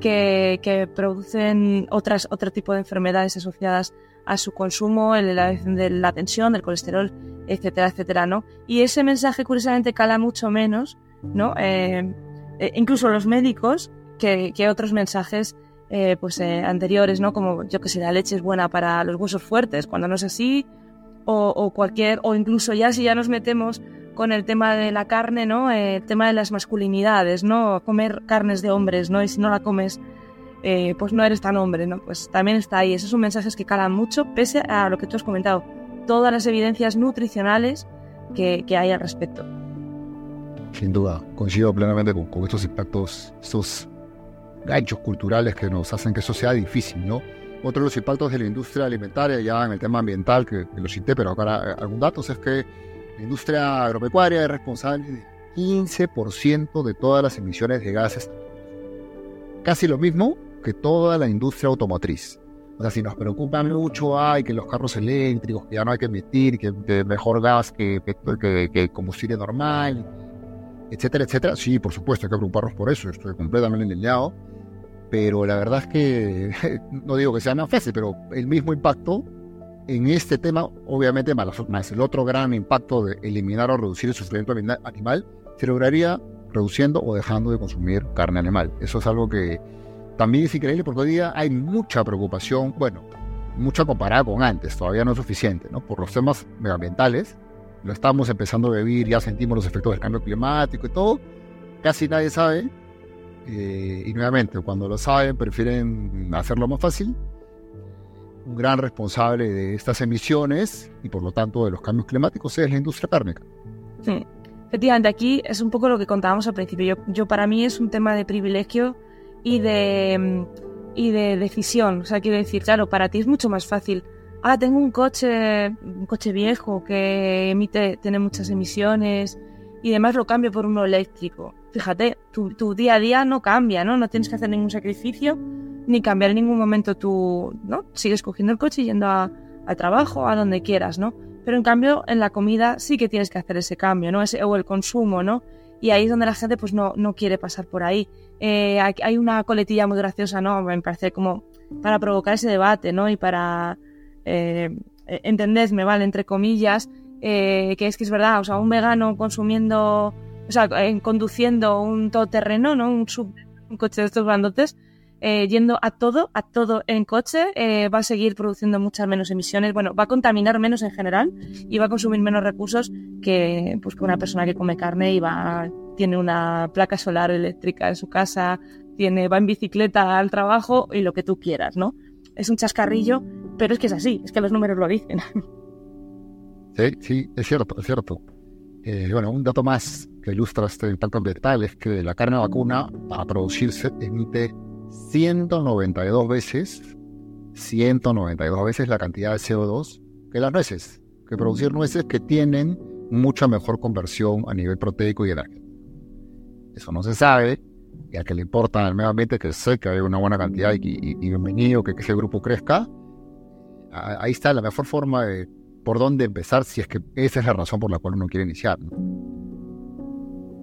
que, que producen otras, otro tipo de enfermedades asociadas a su consumo, de la tensión, del colesterol, etcétera, etcétera, ¿no? Y ese mensaje curiosamente cala mucho menos, ¿no? Eh, eh, incluso los médicos que, otros mensajes eh, pues, anteriores, ¿no? Como yo que sé, la leche es buena para los huesos fuertes, cuando no es así, o, cualquier, o incluso ya si ya nos metemos con el tema de la carne, ¿no? El tema de las masculinidades, ¿no? Comer carnes de hombres, ¿no? Y si no la comes, eh, pues no eres tan hombre, ¿no? Pues también está ahí. Esos son mensajes que calan mucho, pese a lo que tú has comentado, todas las evidencias nutricionales que, que hay al respecto. Sin duda, coincido plenamente con, con estos impactos, estos ganchos culturales que nos hacen que eso sea difícil, ¿no? Otro de los impactos de la industria alimentaria, ya en el tema ambiental, que, que lo cité, pero acá algún dato, es que la industria agropecuaria es responsable de 15% de todas las emisiones de gases. Casi lo mismo que toda la industria automotriz. O sea, si nos preocupa mucho, hay que los carros eléctricos, que ya no hay que emitir, que, que mejor gas que, que, que, combustible normal, etcétera, etcétera. Sí, por supuesto, hay que preocuparnos por eso, estoy completamente alineado pero la verdad es que no digo que sea más fácil, pero el mismo impacto en este tema, obviamente más, el otro gran impacto de eliminar o reducir el sufrimiento animal, se lograría reduciendo o dejando de consumir carne animal. Eso es algo que también es increíble porque hoy día hay mucha preocupación, bueno, mucha comparada con antes, todavía no es suficiente, ¿no? Por los temas medioambientales, lo estamos empezando a vivir, ya sentimos los efectos del cambio climático y todo, casi nadie sabe eh, y nuevamente, cuando lo saben, prefieren hacerlo más fácil. Un gran responsable de estas emisiones y por lo tanto de los cambios climáticos es la industria cárnica. Sí, efectivamente, aquí es un poco lo que contábamos al principio. Yo, yo para mí es un tema de privilegio y de, y de decisión. O sea, quiero decir, claro, para ti es mucho más fácil. Ah, tengo un coche, un coche viejo que emite, tiene muchas emisiones y demás lo cambio por uno eléctrico fíjate, tu, día a día no cambia, ¿no? No tienes que hacer ningún sacrificio ni cambiar en ningún momento tu, ¿no? Sigues cogiendo el coche y yendo al trabajo, a donde quieras, ¿no? Pero en cambio, en la comida sí que tienes que hacer ese cambio, ¿no? Ese, o el consumo, ¿no? Y ahí es donde la gente pues no, no quiere pasar por ahí. Eh, hay una coletilla muy graciosa, ¿no? Me parece como para provocar ese debate, ¿no? Y para, eh, entendedme, ¿vale? Entre comillas, eh, que es que es verdad, o sea, un vegano consumiendo o sea, conduciendo un todoterreno, ¿no? Un, sub, un coche de estos grandotes, eh, yendo a todo, a todo en coche, eh, va a seguir produciendo muchas menos emisiones, bueno, va a contaminar menos en general y va a consumir menos recursos que, pues, que una persona que come carne y va, tiene una placa solar eléctrica en su casa, tiene, va en bicicleta al trabajo y lo que tú quieras, ¿no? Es un chascarrillo, pero es que es así, es que los números lo dicen. Sí, sí, es cierto, es cierto. Eh, bueno, un dato más que ilustra este impacto ambiental es que la carne vacuna, para producirse, emite 192 veces, 192 veces la cantidad de CO2 que las nueces, que producir nueces que tienen mucha mejor conversión a nivel proteico y energético. Eso no se sabe, y a que le importa al medio ambiente, que sé que hay una buena cantidad y, bienvenido que, que ese grupo crezca, ahí está la mejor forma de por dónde empezar si es que esa es la razón por la cual uno quiere iniciar.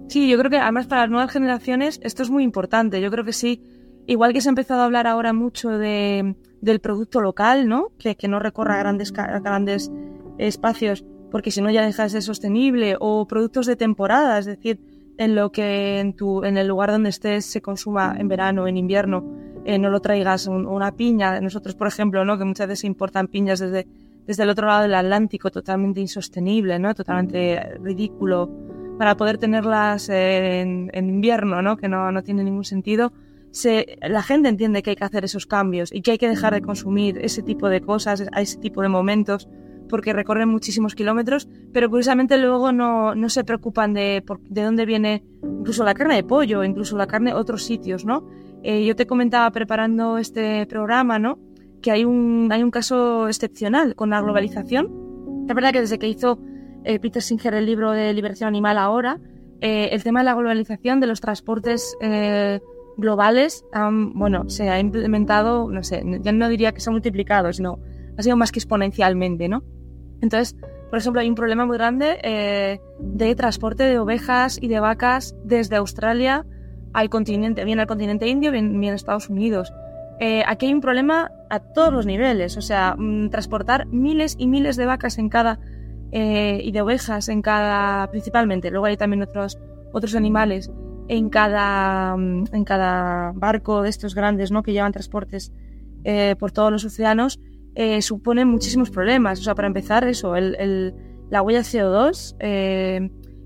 Sí, yo creo que además para las nuevas generaciones esto es muy importante. Yo creo que sí, igual que se ha empezado a hablar ahora mucho de, del producto local, ¿no? Que, que no recorra grandes, grandes espacios porque si no ya deja de ser sostenible, o productos de temporada, es decir, en lo que en, tu, en el lugar donde estés se consuma en verano, en invierno, eh, no lo traigas una piña. Nosotros, por ejemplo, ¿no? que muchas veces importan piñas desde desde el otro lado del Atlántico totalmente insostenible, ¿no? Totalmente ridículo para poder tenerlas en, invierno, ¿no? Que no, no tiene ningún sentido. Se, la gente entiende que hay que hacer esos cambios y que hay que dejar de consumir ese tipo de cosas, a ese tipo de momentos, porque recorren muchísimos kilómetros, pero curiosamente luego no, no se preocupan de, de dónde viene incluso la carne de pollo, incluso la carne de otros sitios, ¿no? Eh, yo te comentaba preparando este programa, ¿no? Que hay un, hay un caso excepcional con la globalización. Es verdad que desde que hizo eh, Peter Singer el libro de Liberación Animal ahora, eh, el tema de la globalización de los transportes globales, bueno, se ha implementado, no sé, ya no diría que se ha multiplicado, sino ha sido más que exponencialmente, ¿no? Entonces, por ejemplo, hay un problema muy grande de transporte de ovejas y de vacas desde Australia al continente, bien al continente indio, bien, bien a Estados Unidos. Eh, aquí hay un problema a todos los niveles, o sea, mm, transportar miles y miles de vacas en cada eh, y de ovejas en cada, principalmente. Luego hay también otros otros animales en cada mm, en cada barco de estos grandes, ¿no? Que llevan transportes eh, por todos los océanos, supone muchísimos problemas. O sea, para empezar, eso, el, la huella CO2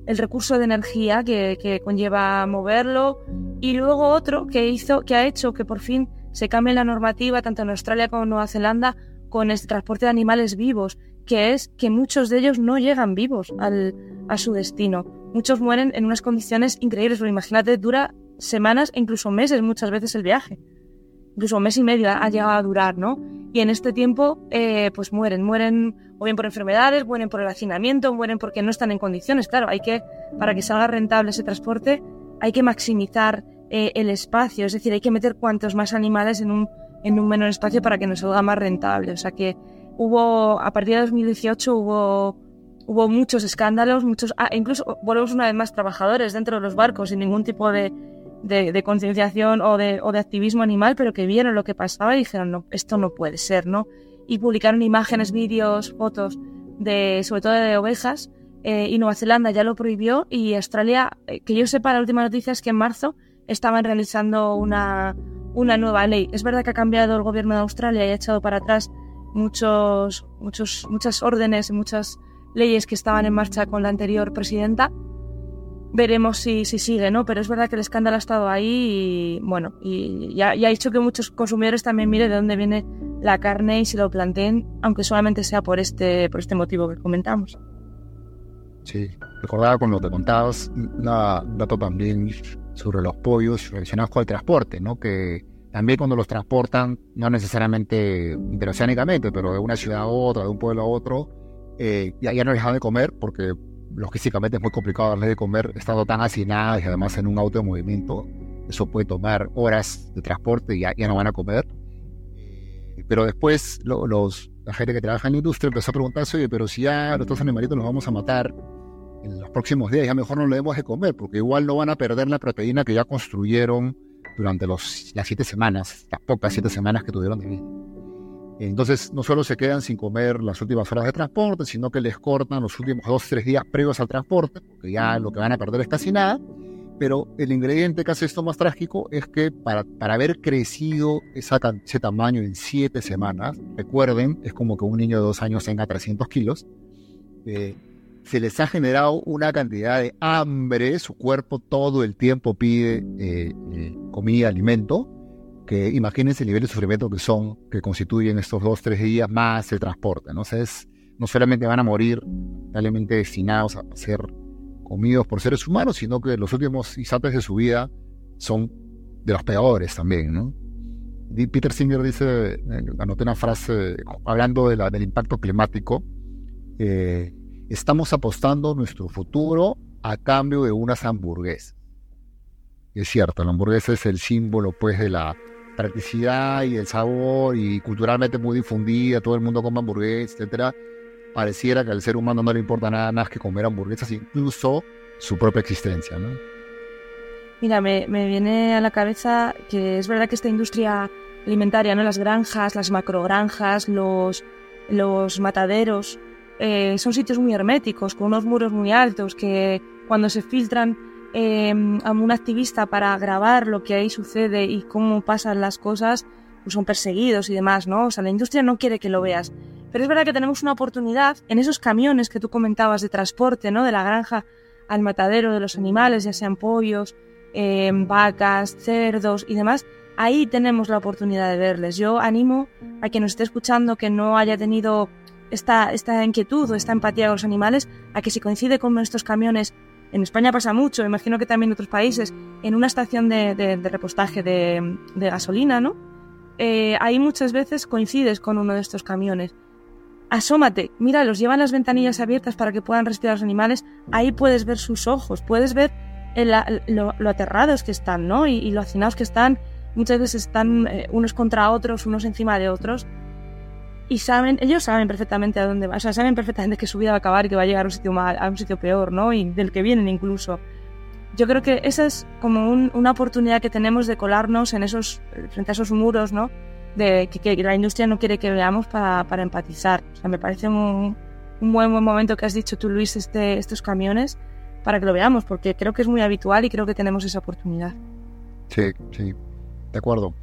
el recurso de energía que, conlleva moverlo y luego otro que hizo que ha hecho que por fin se cambie la normativa tanto en Australia como en Nueva Zelanda con el transporte de animales vivos, que es que muchos de ellos no llegan vivos al, a su destino. Muchos mueren en unas condiciones increíbles, pero imagínate, dura semanas e incluso meses muchas veces el viaje. Incluso un mes y medio ha llegado a durar, ¿no? Y en este tiempo, eh, pues mueren, mueren o bien por enfermedades, mueren por el hacinamiento, mueren porque no están en condiciones. Claro, hay que, para que salga rentable ese transporte, hay que maximizar eh, el espacio, es decir, hay que meter cuantos más animales en un, en un menor espacio para que nos salga más rentable. O sea que hubo, a partir de 2018 hubo, hubo muchos escándalos, muchos, ah, incluso volvemos una vez más trabajadores dentro de los barcos sin ningún tipo de, de, concienciación o de, activismo animal, pero que vieron lo que pasaba y dijeron, no, esto no puede ser, ¿no? Y publicaron imágenes, vídeos, fotos, de, sobre todo de ovejas, eh, y Nueva Zelanda ya lo prohibió, y Australia, eh, que yo sepa, la última noticia es que en marzo estaban realizando una, una nueva ley. Es verdad que ha cambiado el gobierno de Australia y ha echado para atrás muchos, muchos, muchas órdenes y muchas leyes que estaban en marcha con la anterior presidenta, veremos si, si, sigue, ¿no? Pero es verdad que el escándalo ha estado ahí y, bueno, y ya, ha hecho que muchos consumidores también miren de dónde viene la carne y se lo planteen, aunque solamente sea por este, por este motivo que comentamos. Sí, recordaba lo que contabas, un dato también sobre los pollos relacionados con el transporte, ¿no? Que también cuando los transportan, no necesariamente interoceánicamente, pero de una ciudad a otra, de un pueblo a otro, eh, ya, ya no dejan de comer porque logísticamente es muy complicado darle de comer estando tan hacinadas y además en un auto de movimiento. Eso puede tomar horas de transporte y ya, no van a comer. Eh, pero después los, la gente que trabaja en la industria empezó a preguntarse, oye, pero si ya estos animalitos los vamos a matar en los próximos días, ya mejor no le demos de comer, porque igual no van a perder la proteína que ya construyeron durante los, las siete semanas, las pocas siete semanas que tuvieron de vida. Entonces, no solo se quedan sin comer las últimas horas de transporte, sino que les cortan los últimos dos, tres días previos al transporte, porque ya lo que van a perder es casi nada. Pero el ingrediente que hace esto más trágico es que para, para haber crecido esa, ese tamaño en siete semanas, recuerden, es como que un niño de dos años tenga 300 kilos, eh, se les ha generado una cantidad de hambre, su cuerpo todo el tiempo pide eh, eh, comida, alimento, que imagínense el nivel de sufrimiento que son, que constituyen estos dos, tres días más el transporte, ¿no? no solamente van a morir realmente destinados a ser comidos por seres humanos, sino que los últimos instantes de su vida son de los peores también, ¿no? Peter Singer dice, eh, anoté una frase hablando de la, del impacto climático, eh, estamos apostando nuestro futuro a cambio de unas hamburguesas. es cierto, la hamburguesa es el símbolo pues de la practicidad y el sabor y culturalmente muy difundida, todo el mundo come hamburguesas, etcétera, pareciera que al ser humano no le importa nada más que comer hamburguesas, incluso su propia existencia, ¿no? Mira, me, viene a la cabeza que es verdad que esta industria alimentaria, ¿no? las granjas, las macrogranjas, los, los mataderos, eh, son sitios muy herméticos, con unos muros muy altos, que cuando se filtran Em, a un activista para grabar lo que ahí sucede y cómo pasan las cosas, pues son perseguidos y demás, ¿no? O sea, la industria no quiere que lo veas. Pero es verdad que tenemos una oportunidad en esos camiones que tú comentabas de transporte, ¿no? De la granja al matadero de los animales, ya sean pollos, em, vacas, cerdos y demás. Ahí tenemos la oportunidad de verles. Yo animo a quien nos esté escuchando que no haya tenido esta, esta inquietud o esta empatía con los animales, a que si coincide con estos camiones en España pasa mucho, imagino que también en otros países, en una estación de, repostaje de, gasolina, ¿no? Eh, ahí muchas veces coincides con uno de estos camiones. Asómate, mira, los llevan las ventanillas abiertas para que puedan respirar los animales, ahí puedes ver sus ojos, puedes ver lo, aterrados que están, ¿no? Y, lo hacinados que están, muchas veces están eh, unos contra otros, unos encima de otros y saben, ellos saben perfectamente a dónde va, o sea, saben perfectamente que su vida va a acabar y que va a llegar a un sitio mal, a un sitio peor, ¿no? Y del que vienen incluso. Yo creo que esa es como una oportunidad que tenemos de colarnos en esos, frente a esos muros, ¿no? De que, la industria no quiere que veamos para, para empatizar. O sea, me parece un, un, buen, buen momento que has dicho tú, Luis, este, estos camiones, para que lo veamos, porque creo que es muy habitual y creo que tenemos esa oportunidad. Sí, sí, de acuerdo.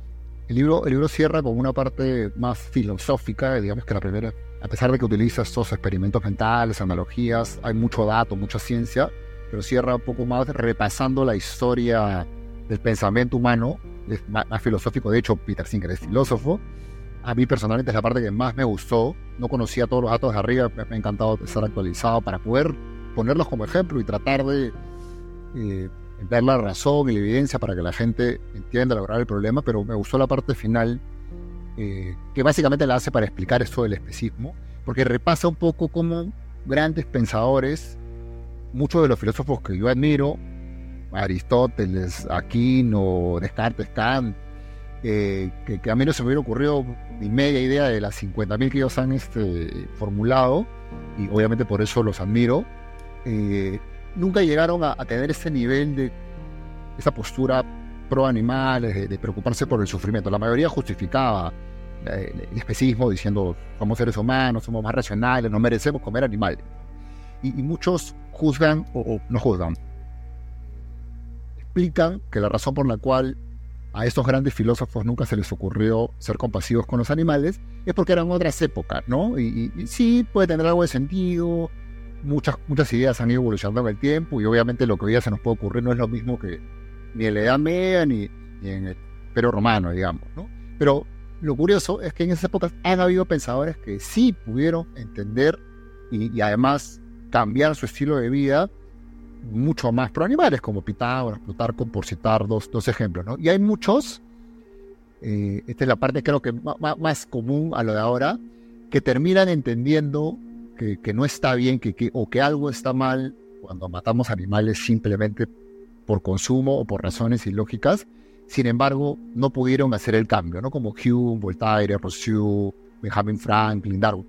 El libro, el libro cierra con una parte más filosófica, digamos que la primera, a pesar de que utiliza estos experimentos mentales, analogías, hay mucho dato, mucha ciencia, pero cierra un poco más repasando la historia del pensamiento humano, es más, filosófico, de hecho Peter Singer es filósofo, a mí personalmente es la parte que más me gustó, no conocía todos los datos de arriba, me, ha encantado estar actualizado para poder ponerlos como ejemplo y tratar de... Eh, ver la razón y la evidencia para que la gente entienda lograr el problema, pero me gustó la parte final, eh, que básicamente la hace para explicar esto del especismo, porque repasa un poco cómo grandes pensadores, muchos de los filósofos que yo admiro, Aristóteles, Aquino, Descartes, Kant, eh, que, a mí no se me hubiera ocurrido ni media idea de las 50.000 que ellos han este, formulado, y obviamente por eso los admiro. Eh, nunca llegaron a, tener ese nivel de esa postura pro animales, de, preocuparse por el sufrimiento. La mayoría justificaba eh, el especismo diciendo somos seres humanos, somos más racionales, no merecemos comer animales. Y, muchos juzgan o, no juzgan. Explican que la razón por la cual a estos grandes filósofos nunca se les ocurrió ser compasivos con los animales es porque eran otras épocas, ¿no? y sí, puede tener algo de sentido, muchas, muchas ideas han ido evolucionando en el tiempo y obviamente lo que hoy día se nos puede ocurrir no es lo mismo que ni en la Edad Media ni, en el Imperio Romano, digamos, ¿no? Pero lo curioso es que en esas épocas han habido pensadores que sí pudieron entender y, además cambiar su estilo de vida mucho más pro animales, como Pitágoras, Plutarco, por citar dos, dos ejemplos, ¿no? Y hay muchos, eh, esta es la parte creo que más, más común a lo de ahora, que terminan entendiendo que, no está bien que, o que algo está mal cuando matamos animales simplemente por consumo o por razones ilógicas. Sin embargo, no pudieron hacer el cambio, ¿no? Como Hume, Voltaire, Rousseau, Benjamin Franklin, Darwin.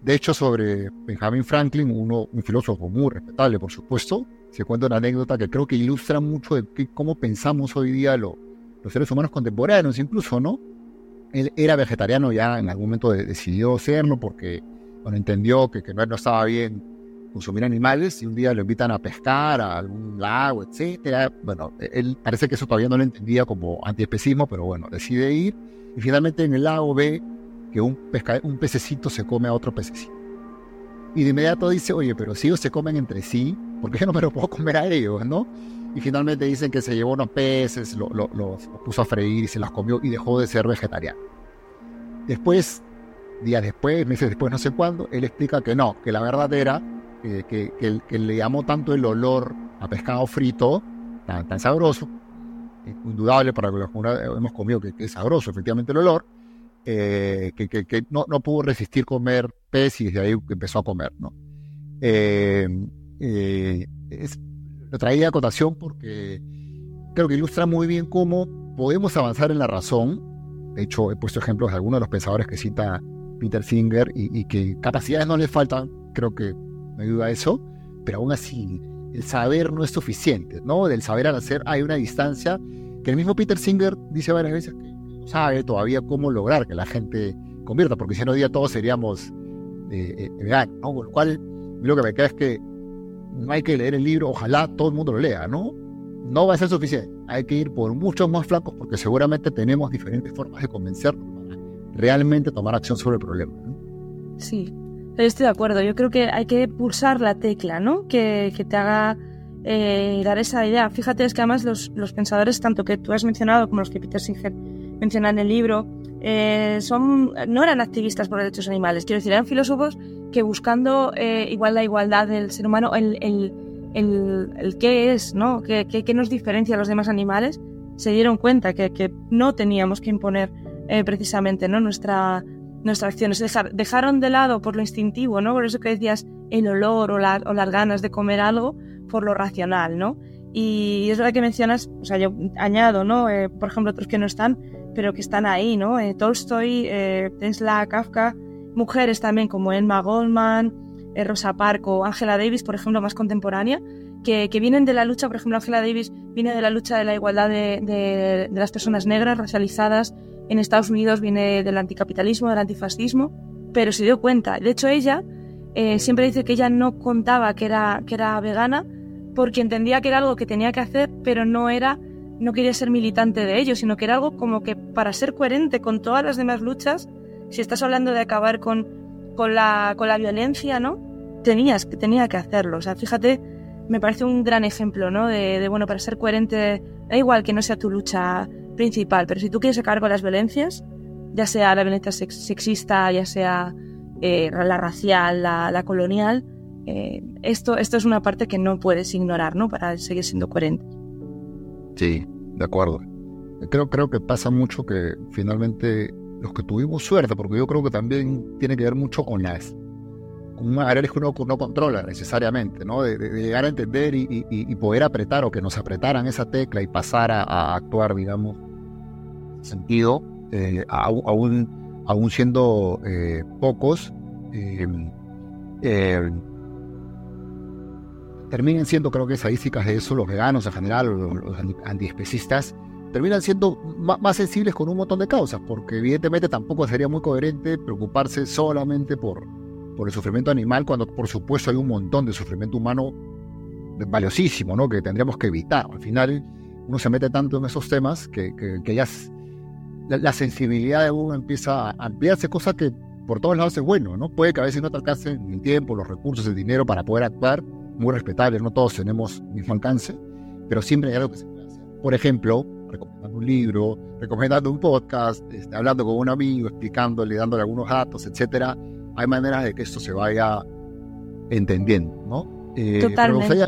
De hecho, sobre Benjamin Franklin, uno, un filósofo muy respetable, por supuesto, se cuenta una anécdota que creo que ilustra mucho de cómo pensamos hoy día los seres humanos contemporáneos, incluso, ¿no? Él era vegetariano ya, en algún momento decidió serlo porque bueno, entendió que, que no, estaba bien consumir animales y un día lo invitan a pescar a algún lago, etcétera. Bueno, él parece que eso todavía no lo entendía como antiespecismo, pero bueno, decide ir y finalmente en el lago ve que un, pesca, un pececito se come a otro pececito. Y de inmediato dice, oye, pero si ellos se comen entre sí, ¿por qué no me lo puedo comer a ellos, no? Y finalmente dicen que se llevó unos peces, los puso a freír y se los comió y dejó de ser vegetariano. Después días después, meses después, no sé cuándo, él explica que no, que la verdad era que, que, le llamó tanto el olor a pescado frito, tan, sabroso, indudable para que hemos comido que, es sabroso efectivamente el olor, eh, que, no, pudo resistir comer pez y desde ahí empezó a comer. ¿no? Eh, eh, lo traía a cotación porque creo que ilustra muy bien cómo podemos avanzar en la razón. De hecho, he puesto ejemplos de algunos de los pensadores que cita Peter Singer y, que capacidades no le faltan, creo que no hay duda de eso, pero aún así el saber no es suficiente, ¿no? Del saber al hacer hay una distancia que el mismo Peter Singer dice varias veces que no sabe todavía cómo lograr que la gente convierta, porque si no día todos seríamos eh, eh, veganos, ¿no? Con lo cual, lo que me queda es que no hay que leer el libro, ojalá todo el mundo lo lea, ¿no? No va a ser suficiente, hay que ir por muchos más flancos porque seguramente tenemos diferentes formas de convencernos realmente tomar acción sobre el problema. Sí, estoy de acuerdo. Yo creo que hay que pulsar la tecla, ¿no? Que, que te haga eh, dar esa idea. Fíjate, es que además los, los, pensadores, tanto que tú has mencionado como los que Peter Singer menciona en el libro, eh, son, no eran activistas por derechos animales. Quiero decir, eran filósofos que buscando eh, igual la igualdad del ser humano, el, el, el, qué es, ¿no? ¿Qué, qué, nos diferencia a los demás animales, se dieron cuenta que, que no teníamos que imponer eh, precisamente ¿no? nuestra, nuestras acciones. dejaron de lado por lo instintivo, ¿no? Por eso que decías el olor o, o las ganas de comer algo por lo racional, ¿no? Y es verdad que mencionas, o sea, yo añado, ¿no? Eh, por ejemplo, otros que no están, pero que están ahí, ¿no? Eh, Tolstoy, eh, Tesla, Kafka, mujeres también como Emma Goldman, Rosa Parks o Angela Davis, por ejemplo, más contemporánea, que, vienen de la lucha, por ejemplo, Angela Davis viene de la lucha de la igualdad de, de las personas negras racializadas en Estados Unidos, viene del anticapitalismo, del antifascismo, pero se dio cuenta. De hecho, ella siempre dice que ella no contaba que era, que era vegana, porque entendía que era algo que tenía que hacer, pero no era, no quería ser militante de ello, sino que era algo como que para ser coherente con todas las demás luchas, si estás hablando de acabar con, con, la, con la violencia, ¿no? Tenías, tenía que hacerlo. O sea, fíjate, me parece un gran ejemplo, ¿no? De, de, bueno, para ser coherente, da igual que no sea tu lucha principal, pero si tú quieres acabar con las violencias, ya sea la violencia sexista, ya sea eh, la racial, la, colonial, eh, esto, esto es una parte que no puedes ignorar, ¿no? Para seguir siendo coherente. Sí, de acuerdo. Creo, creo que pasa mucho que finalmente los que tuvimos suerte, porque yo creo que también tiene que ver mucho con las con variables que uno no controla necesariamente, ¿no? De, llegar a entender y, poder apretar o que nos apretaran esa tecla y pasar a, actuar, digamos, sentido, eh, aún, aún siendo eh, pocos, eh, terminan siendo, creo que estadísticas de eso, los veganos en general, los, antiespecistas, terminan siendo más, sensibles con un montón de causas, porque evidentemente tampoco sería muy coherente preocuparse solamente por, por el sufrimiento animal, cuando por supuesto hay un montón de sufrimiento humano valiosísimo, ¿no? que tendríamos que evitar. Al final uno se mete tanto en esos temas que, que, ya la, sensibilidad de uno empieza a ampliarse, cosa que por todos lados es bueno, ¿no? Puede que a veces no te alcance el tiempo, los recursos, el dinero para poder actuar, muy respetable, no todos tenemos el mismo alcance, pero siempre hay algo que se puede hacer. Por ejemplo, recomendando un libro, recomendando un podcast, este, hablando con un amigo, explicándole, dándole algunos datos, etcétera. Hay maneras de que esto se vaya entendiendo, ¿no? Eh, Totalmente.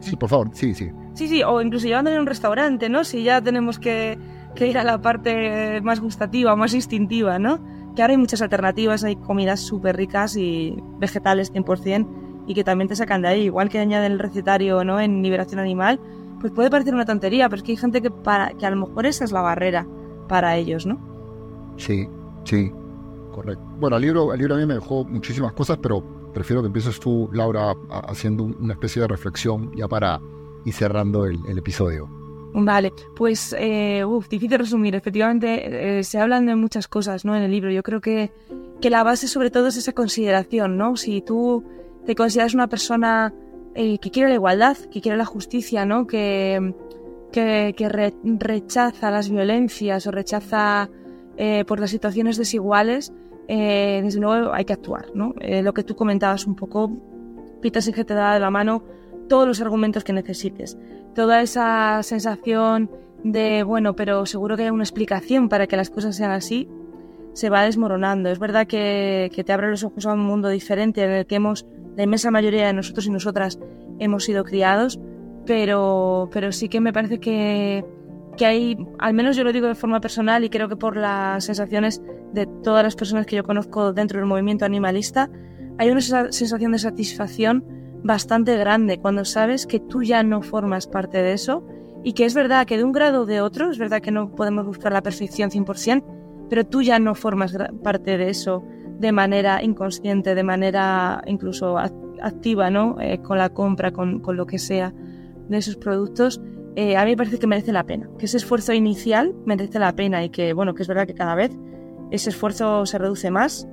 Sí, por favor, sí, sí. Sí, sí, o incluso llevándole a un restaurante, ¿no? Si ya tenemos que, que ir a la parte más gustativa, más instintiva, ¿no? Que ahora hay muchas alternativas, hay comidas súper ricas y vegetales 100%, y que también te sacan de ahí, igual que añaden el recetario ¿no? en liberación animal, pues puede parecer una tontería, pero es que hay gente que, para, que a lo mejor esa es la barrera para ellos, ¿no? Sí, sí, correcto. Bueno, el libro, el libro a mí me dejó muchísimas cosas, pero prefiero que empieces tú, Laura, haciendo una especie de reflexión ya para ir cerrando el, episodio. Vale, pues, eh, difícil resumir. Efectivamente, eh, se hablan de muchas cosas, ¿no? En el libro. Yo creo que, que la base sobre todo es esa consideración, ¿no? Si tú te consideras una persona eh, que quiere la igualdad, que quiere la justicia, ¿no? Que, que, rechaza las violencias o rechaza eh, por las situaciones desiguales, desde luego hay que actuar, ¿no? lo que tú comentabas un poco, Peter que te da de la mano todos los argumentos que necesites. Toda esa sensación de, bueno, pero seguro que hay una explicación para que las cosas sean así, se va desmoronando. Es verdad que, que te abre los ojos a un mundo diferente en el que hemos la inmensa mayoría de nosotros y nosotras hemos sido criados, pero, pero sí que me parece que, que hay, al menos yo lo digo de forma personal y creo que por las sensaciones de todas las personas que yo conozco dentro del movimiento animalista, hay una sensación de satisfacción bastante grande cuando sabes que tú ya no formas parte de eso y que es verdad que de un grado o de otro, es verdad que no podemos buscar la perfección 100%, pero tú ya no formas parte de eso de manera inconsciente, de manera incluso activa, ¿no? Eh, con la compra, con, con, lo que sea de esos productos, eh, a mí me parece que merece la pena, que ese esfuerzo inicial merece la pena y que, bueno, que es verdad que cada vez ese esfuerzo se reduce más,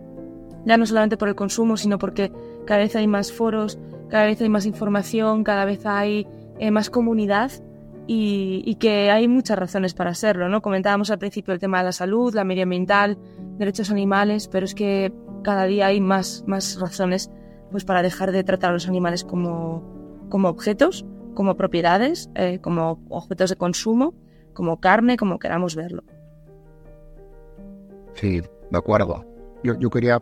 ya no solamente por el consumo, sino porque cada vez hay más foros, cada vez hay más información, cada vez hay eh, más comunidad y, que hay muchas razones para hacerlo, ¿no? Comentábamos al principio el tema de la salud, la medioambiental, derechos animales, pero es que cada día hay más, más razones pues, para dejar de tratar a los animales como, como objetos, como propiedades, eh, como objetos de consumo, como carne, como queramos verlo. Sí, de acuerdo. Yo, yo quería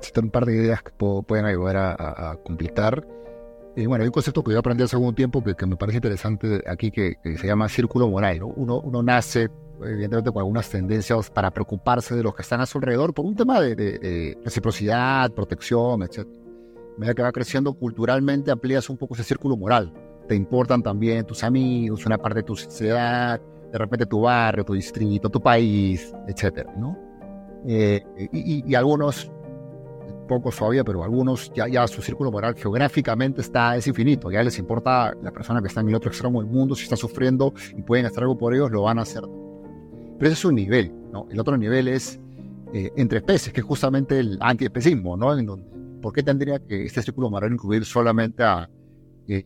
citar un par de ideas que pueden ayudar a, a, completar. eh, bueno, hay un concepto que yo aprendí hace algún tiempo que, me parece interesante aquí, que, se llama círculo moral. Uno, uno nace, evidentemente, con algunas tendencias para preocuparse de los que están a su alrededor por un tema de, reciprocidad, protección, etc. A medida que va creciendo culturalmente, amplías un poco ese círculo moral. Te importan también tus amigos, una parte de tu sociedad, de repente tu barrio, tu distrito, tu país, etc. ¿no? Eh, y, y algunos pocos todavía, pero algunos ya, su círculo moral geográficamente está, es infinito. Ya les importa la persona que está en el otro extremo del mundo, si está sufriendo y pueden hacer algo por ellos, lo van a hacer. Pero ese es un nivel, ¿no? El otro nivel es eh, entre especies, que es justamente el antiespecismo, ¿no? En donde, ¿Por qué tendría que este círculo moral incluir solamente a eh,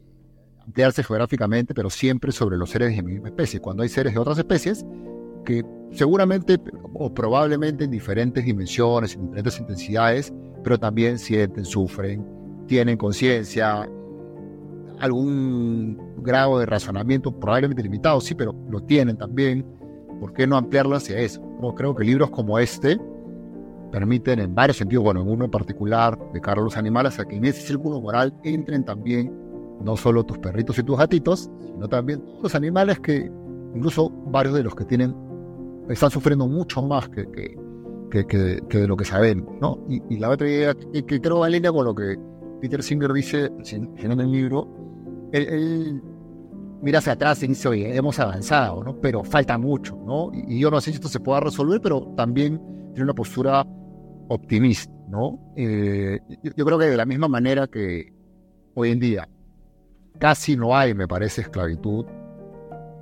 ampliarse geográficamente, pero siempre sobre los seres de la misma especie? Cuando hay seres de otras especies que seguramente o probablemente en diferentes dimensiones, en diferentes intensidades, pero también sienten, sufren, tienen conciencia, algún grado de razonamiento probablemente limitado, sí, pero lo tienen también. ¿Por qué no ampliarlo hacia eso? creo que libros como este permiten en varios sentidos, bueno, en uno en particular de Carlos Animales, a que en ese círculo moral entren también no solo tus perritos y tus gatitos, sino también los animales que, incluso varios de los que tienen, están sufriendo mucho más que, que, que, de lo que sabemos, ¿no? Y, la otra idea que, creo va en línea con lo que Peter Singer dice en el libro, él, mira hacia atrás y dice, oye, hemos avanzado, ¿no? Pero falta mucho, ¿no? Y, yo no sé si esto se pueda resolver, pero también tiene una postura optimista, ¿no? Eh, yo, creo que de la misma manera que hoy en día casi no hay, me parece, esclavitud,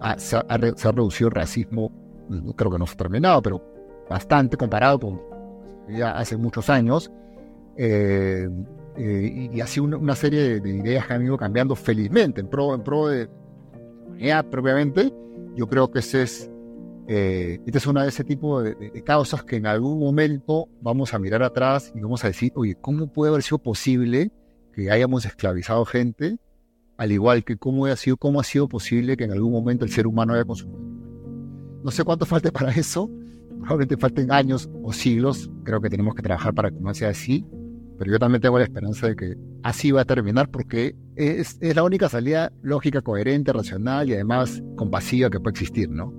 ah, se, ha, reducido el racismo, creo que no se ha terminado, pero bastante comparado con ya hace muchos años. Eh, eh, y, así una, serie de, ideas que han ido cambiando felizmente en pro, en pro de la propiamente. Yo creo que ese es, eh, es una de ese tipo de, causas que en algún momento vamos a mirar atrás y vamos a decir, oye, ¿cómo puede haber sido posible que hayamos esclavizado gente? Al igual que cómo ha sido, cómo ha sido posible que en algún momento el ser humano haya consumido. No sé cuánto falte para eso, probablemente falten años o siglos, creo que tenemos que trabajar para que no sea así, pero yo también tengo la esperanza de que así va a terminar porque es, es la única salida lógica, coherente, racional y además compasiva que puede existir, ¿no?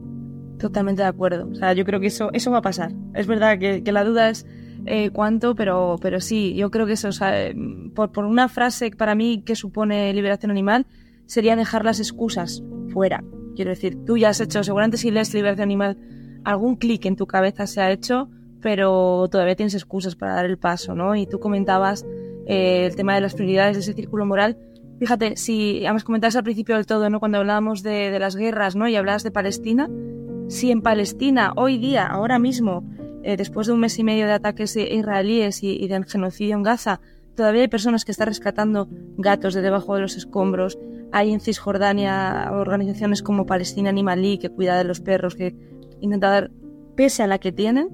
Totalmente de acuerdo. O sea, yo creo que eso, eso va a pasar. Es verdad que, que la duda es eh, cuánto, pero, pero sí, yo creo que eso, o sea, por, por una frase para mí que supone liberación animal, sería dejar las excusas fuera. Quiero decir, tú ya has hecho, seguramente si lees liberación animal algún clic en tu cabeza se ha hecho, pero todavía tienes excusas para dar el paso, ¿no? Y tú comentabas eh, el tema de las prioridades de ese círculo moral. Fíjate, si además comentabas al principio del todo, ¿no? Cuando hablábamos de, las guerras, ¿no? Y hablabas de Palestina, si en Palestina, hoy día, ahora mismo, eh, después de un mes y medio de ataques israelíes y, y del genocidio en Gaza, todavía hay personas que están rescatando gatos de debajo de los escombros. Hay en Cisjordania organizaciones como Palestina Animal League que cuida de los perros, que intenta dar, pese a la que tienen,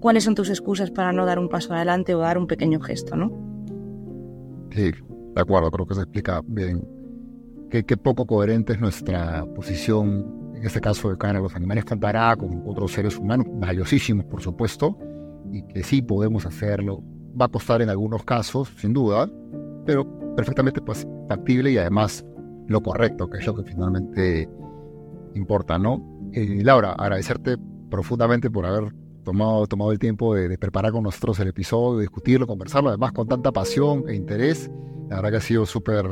cuáles son tus excusas para no dar un paso adelante o dar un pequeño gesto, ¿no? Sí, de acuerdo, creo que se explica bien qué, poco coherente es nuestra posición, en este caso de cara a los animales, comparada con otros seres humanos, valiosísimos, por supuesto, y que sí podemos hacerlo. Va a costar en algunos casos, sin duda, pero perfectamente pues, factible y además lo correcto, que es lo que finalmente importa, ¿no? Eh, Laura, agradecerte profundamente por haber tomado, el tiempo de, preparar con nosotros el episodio, discutirlo, conversarlo, además con tanta pasión e interés. La verdad que ha sido súper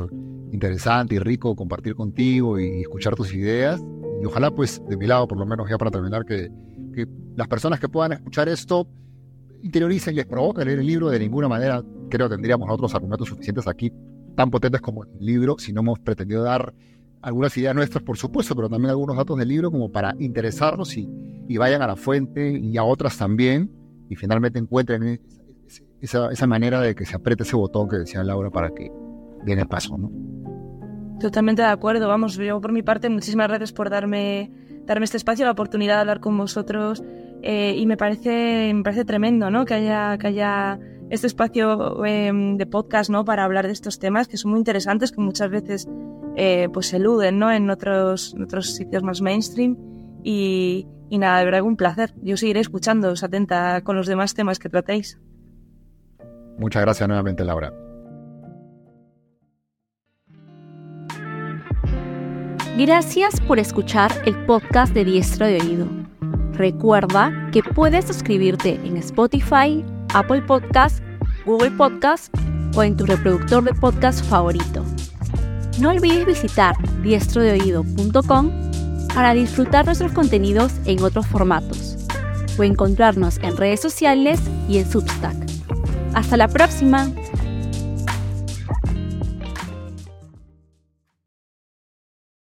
interesante y rico compartir contigo y, escuchar tus ideas. Y ojalá, pues, de mi lado, por lo menos ya para terminar, que, las personas que puedan escuchar esto interioricen y les provoque leer el libro. De ninguna manera creo que tendríamos otros argumentos suficientes aquí tan potentes como el libro si no hemos pretendido dar algunas ideas nuestras, por supuesto, pero también algunos datos del libro como para interesarnos y, y vayan a la fuente y a otras también y finalmente encuentren esa, esa, manera de que se apriete ese botón que decía Laura para que den el paso, ¿no? Totalmente de acuerdo, vamos, yo por mi parte muchísimas gracias por darme, darme este espacio, la oportunidad de hablar con vosotros eh, y me parece, me parece tremendo, ¿no? Que haya, que haya este espacio em, de podcast, ¿no? Para hablar de estos temas que son muy interesantes, que muchas veces eh, pues se eluden ¿no? en otros, otros sitios más mainstream. Y, y nada, de verdad un placer. Yo seguiré escuchando, atenta con los demás temas que tratéis. Muchas gracias nuevamente, Laura. Gracias por escuchar el podcast de Diestro de Oído. Recuerda que puedes suscribirte en Spotify, Apple Podcast, Google Podcast o en tu reproductor de podcast favorito. No olvides visitar diestrodeoído.com para disfrutar nuestros contenidos en otros formatos o encontrarnos en redes sociales y en Substack. Hasta la próxima.